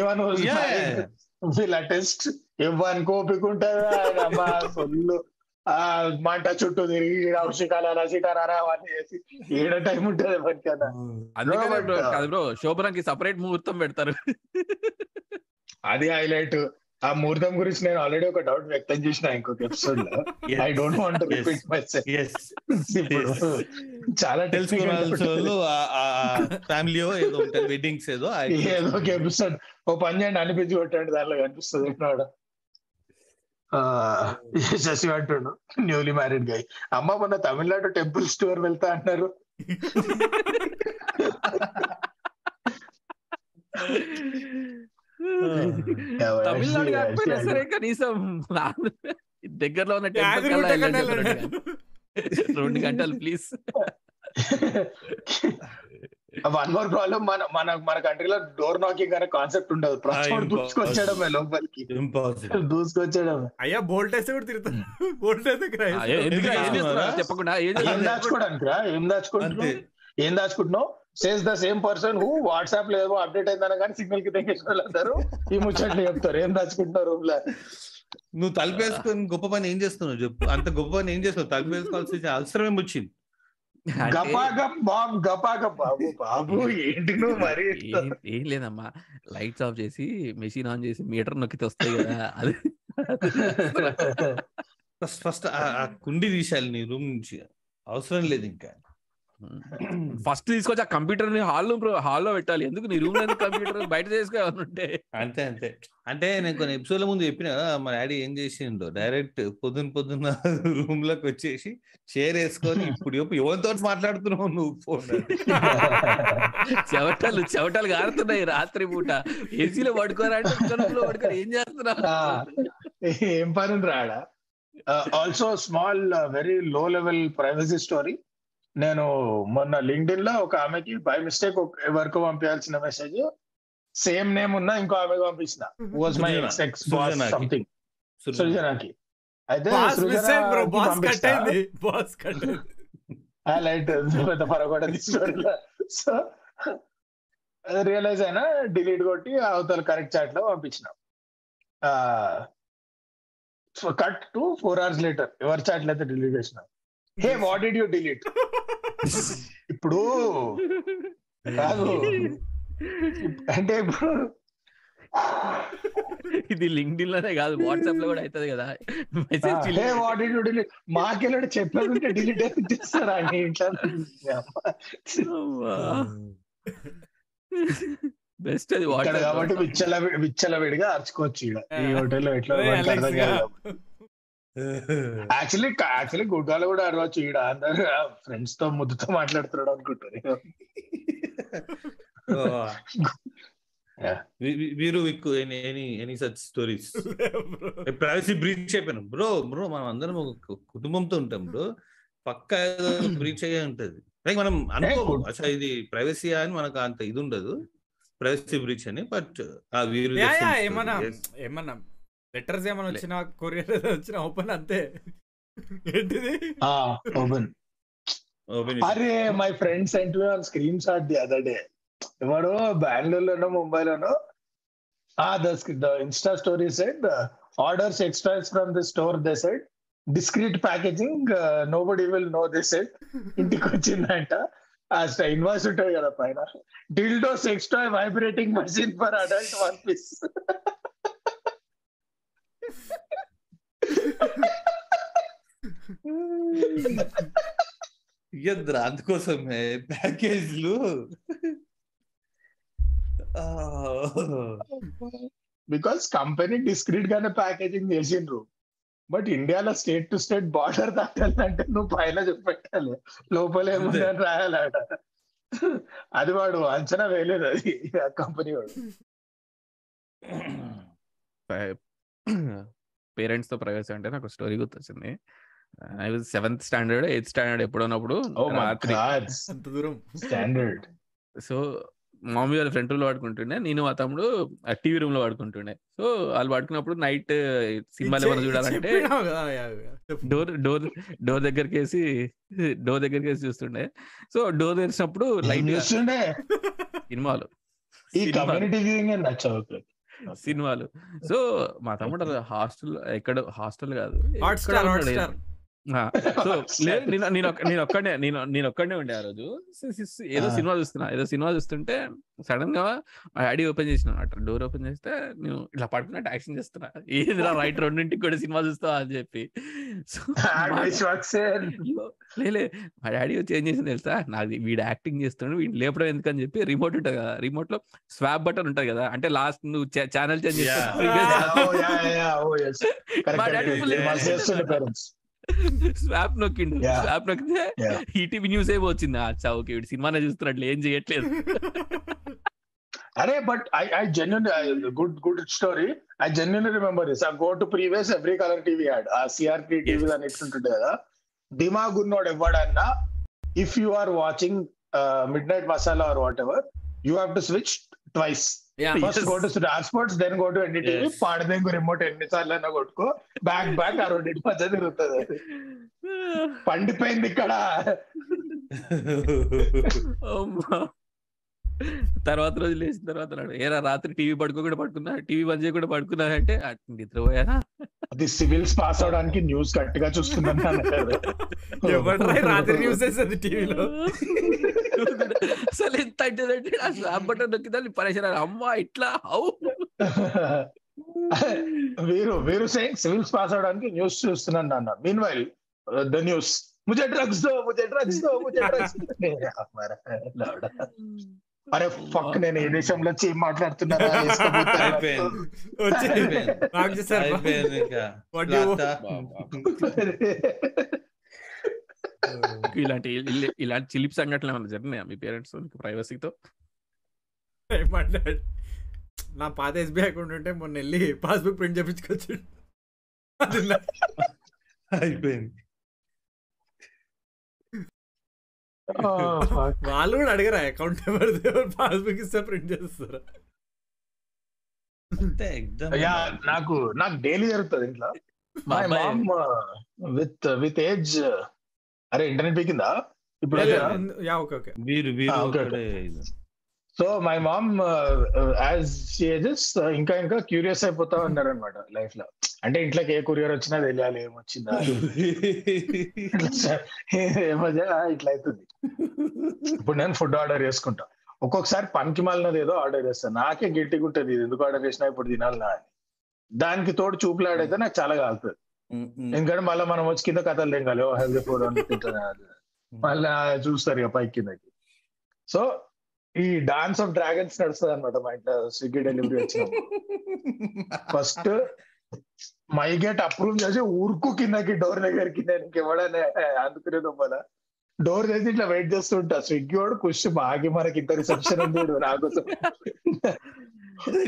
సొల్లు మంట చుట్టూ తిరిగి ఔషికాల సీతారారా అవన్నీ చేసి ఏడ టైం ఉంటుంది కదా but,
బ్రో
uh,
శోభనకి సపరేట్ ముహూర్తం పెడతారు.
అది హైలైట్ ఆ ముహూర్తం గురించి నేను ఆల్రెడీ ఒక డౌట్ వ్యక్తం చేసిన ఇంకొక ఎపిసోడ్లో. I don't want
Yes. Repeat
my చాలా
ఫ్యామిలీ ఏదో వెడ్డింగ్స్ ఏదో
ఏదో ఒక ఎపిసోడ్ ఓ పని చేయండి అనిపించి కొట్టండి దానిలో కనిపిస్తుంది. శశి అంటుండు న్యూలీ మ్యారీడ్ గై అమ్మ మొన్న తమిళనాడు టెంపుల్ స్టోర్ వెళ్తా అంటారు
తమిళనాడు కాకపోయినా సరే కనీసం దగ్గరలో ఉన్న టెంపుల్. రెండు గంటలు ప్లీజ్
వన్ మోర్ ప్రాబ్లం మన మన మన కంట్రీలో డోర్ నాకింగ్ అనే కాన్సెప్ట్ ఉండదు. ప్రతి
impossible.
దూసుకొచ్చడమే లోపలికి.
ఇంపాసిబుల్
దూసుకొచ్చడమే
అయ్యా బోల్ట్ వేస్తే కూడా తిరుగుతాను బోల్ట్
ఎందుకు ఏం చేస్తున్నారు? చెప్పకుండా ఏం?
దాచుకోవడానికి రా ఏం దాచుకుంటున్నావు? ఏం దాచుకుంటున్నావు? Says the same person who వాట్సాప్లో ఏదో అప్డేట్ అయిందన కానీ సిగ్నల్కి తెగేసిన వాళ్ళు అందరూ ఈ ముచ్చట్లు చెప్తారు. ఏం దాచుకుంటున్నారు రూమ్లో?
నువ్వు తలుపేసుకొని గొప్ప పని ఏం చేస్తున్నావు? చెప్పు. అంత గొప్ప పని ఏం చేస్తావు తలుపేసుకోవాల్సిన అవసరం ఏం వచ్చింది
ఏం- ఏం లేదమ్మా. లైట్స్ ఆఫ్ చేసి మెషిన్ ఆన్ చేసి మీటర్ నొక్కితే వస్తాయి కదా. అది
ఫస్ట్ ఫస్ట్ ఆ కుండి తీసేయాలి నీ రూమ్ నుంచి. అవసరం లేదు ఇంకా.
ఫస్ట్ తీసుకొచ్చి ఆ కంప్యూటర్ని హాల్లో హాల్లో పెట్టాలి. ఎందుకు నీ రూమ్లో కంప్యూటర్ బయట చేసుకోవాలంటే
అంతే అంతే. అంటే నేను కొన్ని ఎపిసోడ్ల ముందు చెప్పిన కదా, మా డాడీ ఏం చేసిండో డైరెక్ట్ పొద్దున్న పొద్దున్న రూమ్లోకి వచ్చేసి చైర్ వేసుకొని ఇప్పుడు ఎవరితో మాట్లాడుతున్నావు నువ్వు ఫోన్
చెవటలు చెవటలు కారుతున్నాయి రాత్రి పూట. ఏసీలో పడుకోరంటే పడుకొని ఏం చేస్తున్నావు?
ఆ, ఏం పని రాడ also small very low level privacy story నేను మొన్న లింక్డ్ఇన్లో ఒక ఆమెకి బై మిస్టేక్ ఎవరికో పంపించాల్సిన మెసేజ్ సేమ్ నేమ్ ఉన్న ఇంకో ఆమెకు పంపించిన. Was my.
Ex
ex boss. Something
సృజనకి.
అయితే
బాస్ మిస్ అయింది బ్రో
సృజనకి
బాస్ కట్
పంపిస్తా.
అయింది బాస్ కట్ అయింది
ఆ లైట్ పెద్ద పరగొట్టది స్టోరీలో సో రియలైజ్ అయినా డిలీట్ కొట్టి అవతల కరెక్ట్ చాట్లో పంపించిన. Cut to four hours later ఎవరి చాట్లు అయితే డిలీట్ చేసిన. Hey what did you delete ఇప్పుడు కాదు. అంటే ఇప్పుడు
ఇది లింక్డ్లోనే కాదు వాట్సాప్లో కూడా అవుతుంది కదా. Message
hey what did you delete మాకెళ్ళి చెప్పలేకుంటే డిలీట్ చేస్తారా అని ఇంట్లో
బెస్ట్ అది
ఇక్కడ కాబట్టి విచ్చల విచ్చల విడిగా అరుచుకోవచ్చు ఈడ. ఈ హోటల్లో ఎట్లా అర్థం కాదు. యాక్చువల్లీ యాక్చువల్లీ గుడ్డాలు కూడా అడవచ్చు ఈడ అందరు ఫ్రెండ్స్తో ముద్దుతో మాట్లాడుతున్నాడు అనుకుంటారు.
వీరు విక్కు any any such stories. Privacy breach అయిపోయినాం. బ్రో బ్రో మనం అందరం ఒక కుటుంబంతో ఉంటాం బ్రో. పక్క బ్రీచ్ అయ్యే ఉంటది. లైక్ మనం అనుకో. అసలు ఇది ప్రైవసీ అని మనకు అంత ఇది ఉండదు. ప్రైవసీ బ్రీచ్ అని బట్ ఆ వీరు
యా యా
చేస్తున్న
ఏమన్నా. ఏమన్నా లెటర్స్ ఏమన్నా వచ్చినా కొరియర్ వచ్చినా ఓపెన్ అంతే. ఏంటిది?
ఓపెన్. అరే my friend sent me on screen shot the other day ఎవడో బెంగళూరులోనో ముంబైలోనో ఆ the the insta story said orders extras from the store they said discreet packaging nobody will know they said ఇంటికి వచ్చిందంట. ఆ ఇన్వాయిస్ ఉంటుంది కదా పైన. Dildos extra vibrating machine for adult one piece
ఇయ్యద్దురా అందుకోసమే ప్యాకేజ్లు.
బికాస్ కంపెనీ డిస్క్రీట్ గానే packaging చేసిండ్రు. బట్ ఇండియాలో స్టేట్ టు స్టేట్ బార్డర్ దాటాలంటే నువ్వు పైన చూపెట్టాలి. లోపల ఏముందని రాయాలట. అది వాడు అంచనా వేయలేదు అది. ఆ కంపెనీ వాడు.
పేరెంట్స్తో ప్రైవసీ అంటే నాకు స్టోరీ గుర్తొచ్చింది. I was seventh standard eighth standard ఎప్పుడున్నప్పుడు
standard.
So mummy వాళ్ళ ఫ్రంట్ రూమ్లో పడుకుంటుండే నేను మా తమ్ముడు టీవీ రూమ్లో పడుకుంటుండే. సో వాళ్ళు పడుకున్నప్పుడు నైట్ సినిమాలు ఏమైనా చూడాలంటే. డోర్ డోర్ డోర్ దగ్గరికి వేసి డోర్ దగ్గరికి వేసి చూస్తుండే. సో డోర్ తెరిచినప్పుడు లైట్
చూస్తుండే.
సినిమాలు.
ఈ
సినిమాలు. సో మా తమ్ముడు హాస్టల్ ఎక్కడ హాస్టల్ కాదు సో నేను నేను ఒక్క- నేను ఒక్కడే నేను నేను ఒక్కడే ఉండే ఆ రోజు. ఏదో. సినిమా చూస్తున్నా ఏదో సినిమా చూస్తుంటే సడన్గా మా డాడీ ఓపెన్ చేసిన అట్లా డోర్ ఓపెన్ చేస్తే నేను ఇట్లా పడుకున్నట్టు యాక్షన్ చేస్తున్నా. ఏది రైట్ రెండింటికి కూడా సినిమా చూస్తావా అని చెప్పి. లేలే మా డాడీ వచ్చి ఏం చేసింది తెలుసా? నాది వీడు యాక్టింగ్ చేస్తున్నాడు వీడు లేపడం ఎందుకని చెప్పి రిమోట్ ఉంటుంది కదా రిమోట్లో స్వాప్ బటన్ ఉంటుంది కదా అంటే లాస్ట్ నువ్వు ఛానల్ చేంజ్ మా డాడీ
పేరెంట్స్.
స్వాప్ నొక్కిండు. స్వాప్ నొక్కితే. ఈటీవీ న్యూస్ ఏమో వచ్చింది అచ్చా ఓకే వీడు సినిమానే చూస్తున్నట్లు ఏం చేయట్లేదు.
అరే but I I genuine good good story. I genuine remember this I go to previous every colour TV ad. ఆ సిఆర్పి టీవీ అని ఎట్లుంటుండే కదా. దిమాగ్ ఉన్నోడు ఎవడన్నా if you are watching midnight masala or whatever you have to switch twice first go to Star Sports then go to
NDTV.
పాడదేంగు remote ఎన్ని సార్లు అయినా కొట్టుకో బ్యాక్ బ్యాక్ ఆ రెండింటి మధ్య తిరుగుతుంది. పండిపోయింది ఇక్కడ
అమ్మా. తర్వాత రోజు లేచిన తర్వాత ఏరా రాత్రి టీవీ పడుకోకుండా పడుకున్నా టీవీ బంద్ చేయకుండా పడుకున్నా అంటే నిద్రపోయానా
అది సివిల్స్ పాస్ అవడానికి న్యూస్ కరెక్ట్గా చూస్తున్నాను
రాత్రి న్యూస్ వేసేది టీవీలో?
అసలు ఎంత అంటే ఆ స్వాప్ బటన్ నొక్కిదా పరేషన్ అమ్మా ఇట్లా? హౌ?
వీరు వీరు సేయింగ్ సివిల్స్ పాస్ అవడానికి న్యూస్ చూస్తున్నాను నాన్న. మీన్ వైల్ ద న్యూస్ ముజే డ్రగ్స్ దో ముజే డ్రగ్స్ దో. ముజే డ్రగ్స్ అరే ఫక్ నేను ఏ దేశంలో వచ్చి ఏం మాట్లాడుతున్నారా.
ఇలాంటి ఇల్- ఇలాంటి చిలిపి సంఘటనలు ఏమైనా జరిగినాయా మీ పేరెంట్స్ ప్రైవసీతో?
నా పాత ఎస్బీఐ అకౌంట్ ఉంటే మొన్న వెళ్ళి పాస్బుక్ ప్రింట్ చేపించుకొచ్చాడు.
అయిపోయింది.
వాళ్ళు కూడా అడగరా అకౌంట్ ఎవరు పాస్బుక్ ఇస్తే ప్రింట్ చేస్తారా?
యా నాకు నాకు డైలీ జరుగుతుంది ఇంట్లో.
మా
మామ్ విత్ విత్ ఏజ్ అరే ఇంటర్నెట్ పీకిందా? ఇప్పుడు
యా ఓకే ఓకే.
వీరు వీరు
so my mom as ages ఇంకా ఇంకా క్యూరియస్ అయిపోతా ఉన్నారు అనమాట లైఫ్లో అంటే ఇంట్లోకి ఏ కొరియర్ వచ్చినా తెలియాలి ఏమొచ్చిందా? ఏమో ఇట్లా అవుతుంది ఇప్పుడు నేను ఫుడ్ ఆర్డర్ చేసుకుంటా. ఒక్కొక్కసారి పనికి మాలినది ఏదో ఆర్డర్ చేస్తాను నాకే గిట్టిగా ఉంటుంది. ఇది ఎందుకు ఆర్డర్ చేసినా ఇప్పుడు తినాలనా అని. దానికి తోడు చూపులాడైతే నాకు చాలా కాలుతుంది. ఎందుకంటే మళ్ళీ మనం వచ్చి కింద కథలు తెంగాలి ఓ హెల్తీ ఫుడ్ అని తింటున్నా. మళ్ళీ చూస్తారు ఇక పైకి కిందకి. సో ఈ డాన్స్ ఆఫ్ డ్రాగన్స్ నడుస్తుంది అనమాట మా ఇంట్లో స్విగ్గీ డెలివరీ వచ్చిన ఫస్ట్ మై గేట్ అప్రూవ్ చేసి ఊరుకు కిందకి డోర్ దగ్గరికి నేను ఇంకెవడని అందుకునే దొమ్మల డోర్ చేసి ఇట్లా వెయిట్ చేస్తుంటా స్విగ్గీ వాడు కుష్ బాగి మనకి ఇంత రిసెప్షన్ ఉంది నాకోసం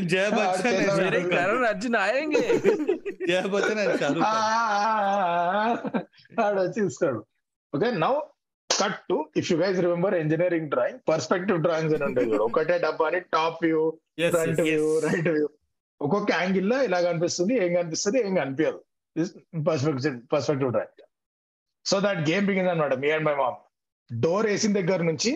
జయ బచ్చన్ ఆయంగే
ఆడు వచ్చి ఇస్తాడు okay now cut to if you guys remember engineering drawing perspective drawings అని చూడు. ఒకటే డబ్బాని top
view
front view right view ఒక్కొక్క యాంగిల్లో ఇలా కనిపిస్తుంది ఏం కనిపిస్తుంది ఏం కనిపించదు. Perspective perspective drawing so that game begin అనమాట me and my mom door వేసిన దగ్గర నుంచి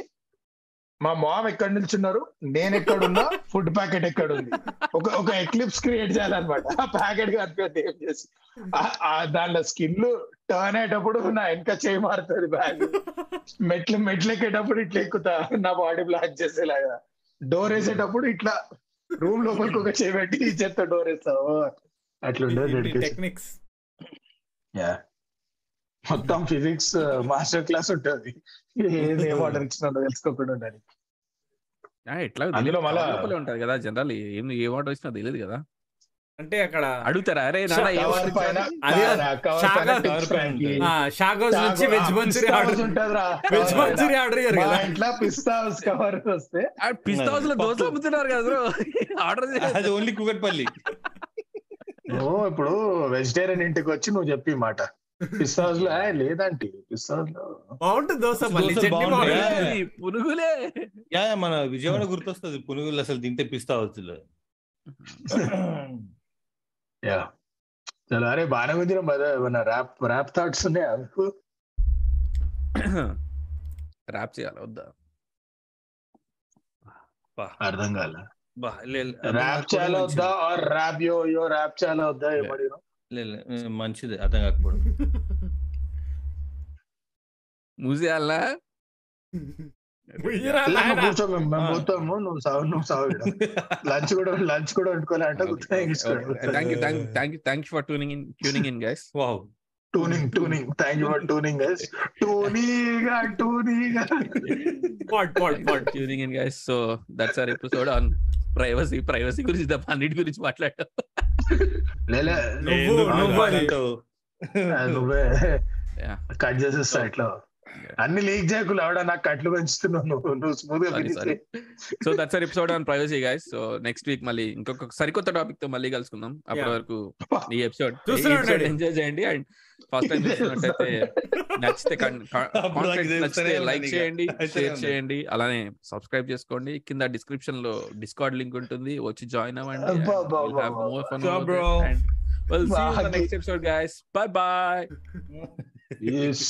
మా మామ్ ఎక్కడ నిల్చున్నారు? నేను ఎక్కడున్నా ఫుడ్ ప్యాకెట్ ఎక్కడ ఉంది ఒక ఒక ఎక్లిప్స్ క్రియేట్ చేయాలన్నమాట. ఆ ప్యాకెట్ కనిపించదు ఏం చేసి. ఆ- ఆ దాంట్లో స్కిన్ టర్న్ అయ్యేటప్పుడు నా వెనక చేయి మారుతుంది బ్యాగ్. మెట్లు మెట్లు ఎక్కేటప్పుడు ఇట్లా ఎక్కుతా. నా బాడీ బ్లాక్ చేసేలాగా. డోర్ వేసేటప్పుడు ఇట్లా రూమ్ లోపలికి ఒక చేయి పెట్టి చేత్తో డోర్ వేస్తావు? అట్లుండేది
టెక్నిక్స్
మొత్తం ఫిజిక్స్ మాస్టర్ క్లాస్ ఉంటుంది. ఏది ఏం ఆర్డర్ ఇచ్చినా తెలుసుకోకుండా ఉండాలి.
ఎట్లా
అందులో మళ్ళా-
ఉంటది కదా జనరల్ ఏం ఏ వాటర్ వచ్చినా తెలియదు కదా.
అంటే అక్కడ
అడుగుతారా? అరే నాన్న ఏ
కవర్
వాటర్
పైన
అది
కవర్
షాగా-
పైన టిప్స్ ఫ్రాంకీ.
షాక్ హౌస్ నుంచి వెజ్ మంచూరియా
హౌస్
ఆర్డర్
ఉంటదిరా.
వెజ్ మంచూరియా ఆర్డర్ చేయారు కదా.
ఇంట్లో పిస్తా హౌస్ కవర్ వస్తే
పిస్తా హౌస్లో దోశ
పప్పు.
అమ్ముతున్నారు కదా బ్రో. ఆర్డర్
అది ఓన్లీ కుకట్పల్లి
నువ్వు ఇప్పుడు వెజిటేరియన్ ఇంటికి వచ్చి నువ్వు చెప్పి మాట. పిస్తా హౌస్లో "ఆ, లేదంటే పిస్తా హౌస్లో
బాగుంటుంది. దోశ
పునుగులే.
యా యా, మన విజయవాడ గుర్తొస్తుంది. పునుగులు అసలు తింటే పిస్తా వచ్చులు
యా. చలో అరే బాగానే ఉంది మన ర్యాప్ ర్యాప్ థాట్స్ ఉన్నాయా? మీకు
ర్యాప్ చేయాలి? వద్దా?
అర్థం కాలే. ర్యాప్ చేయాలా
మంచిది.
వద్దా? ఆర్ ర్యాప్ యో యో ర్యాప్ చేయాలా వద్దా? ఏమడిగినా
లే, లే, మంచిది అర్థం కాకపోవడం.
మూసేయాలా
ఇలా నువ్వు. పోతాము నువ్వు సాగు లంచ్ కూడా లంచ్ కూడా వండుకోలే అంటే
thank you thank thank you thank you for tuning in tuning in guys
wow
tuning tuning thank you for tuning guys టూనీగా టూనీగా
tuning in guys so that's our episode on privacy privacy గురించి తప్ప అన్నిటి గురించి మాట్లాడాం
లేలే
నువ్వు.
Cut చేసేస్తా ఇట్లా. అన్ని లీక్ చేయకులు ఆవిడ నాకు కట్లు పెంచుతున్నావు నువ్వు. స్మూత్గా.
So that's our episode on privacy guys so next week మళ్ళీ ఇంకొక సరికొత్త టాపిక్తో మళ్ళీ కలుసుకుందాం. అప్పటి. వరకు ఈ ఎపిసోడ్
చూస్తూనే ఉండండి.
ఎంజాయ్ చేయండి. అండ్ ఫస్ట్ టైం చూస్తున్నట్టయితే నచ్చితే నచ్చితే లైక్. చేయండి షేర్. చేయండి. అలానే సబ్స్క్రైబ్ చేసుకోండి. కింద డిస్క్రిప్షన్లో డిస్కార్డ్ లింక్ ఉంటుంది. వచ్చి జాయిన్ అవ్వండి. We'll see you in the next episode guys. Bye bye
Yes.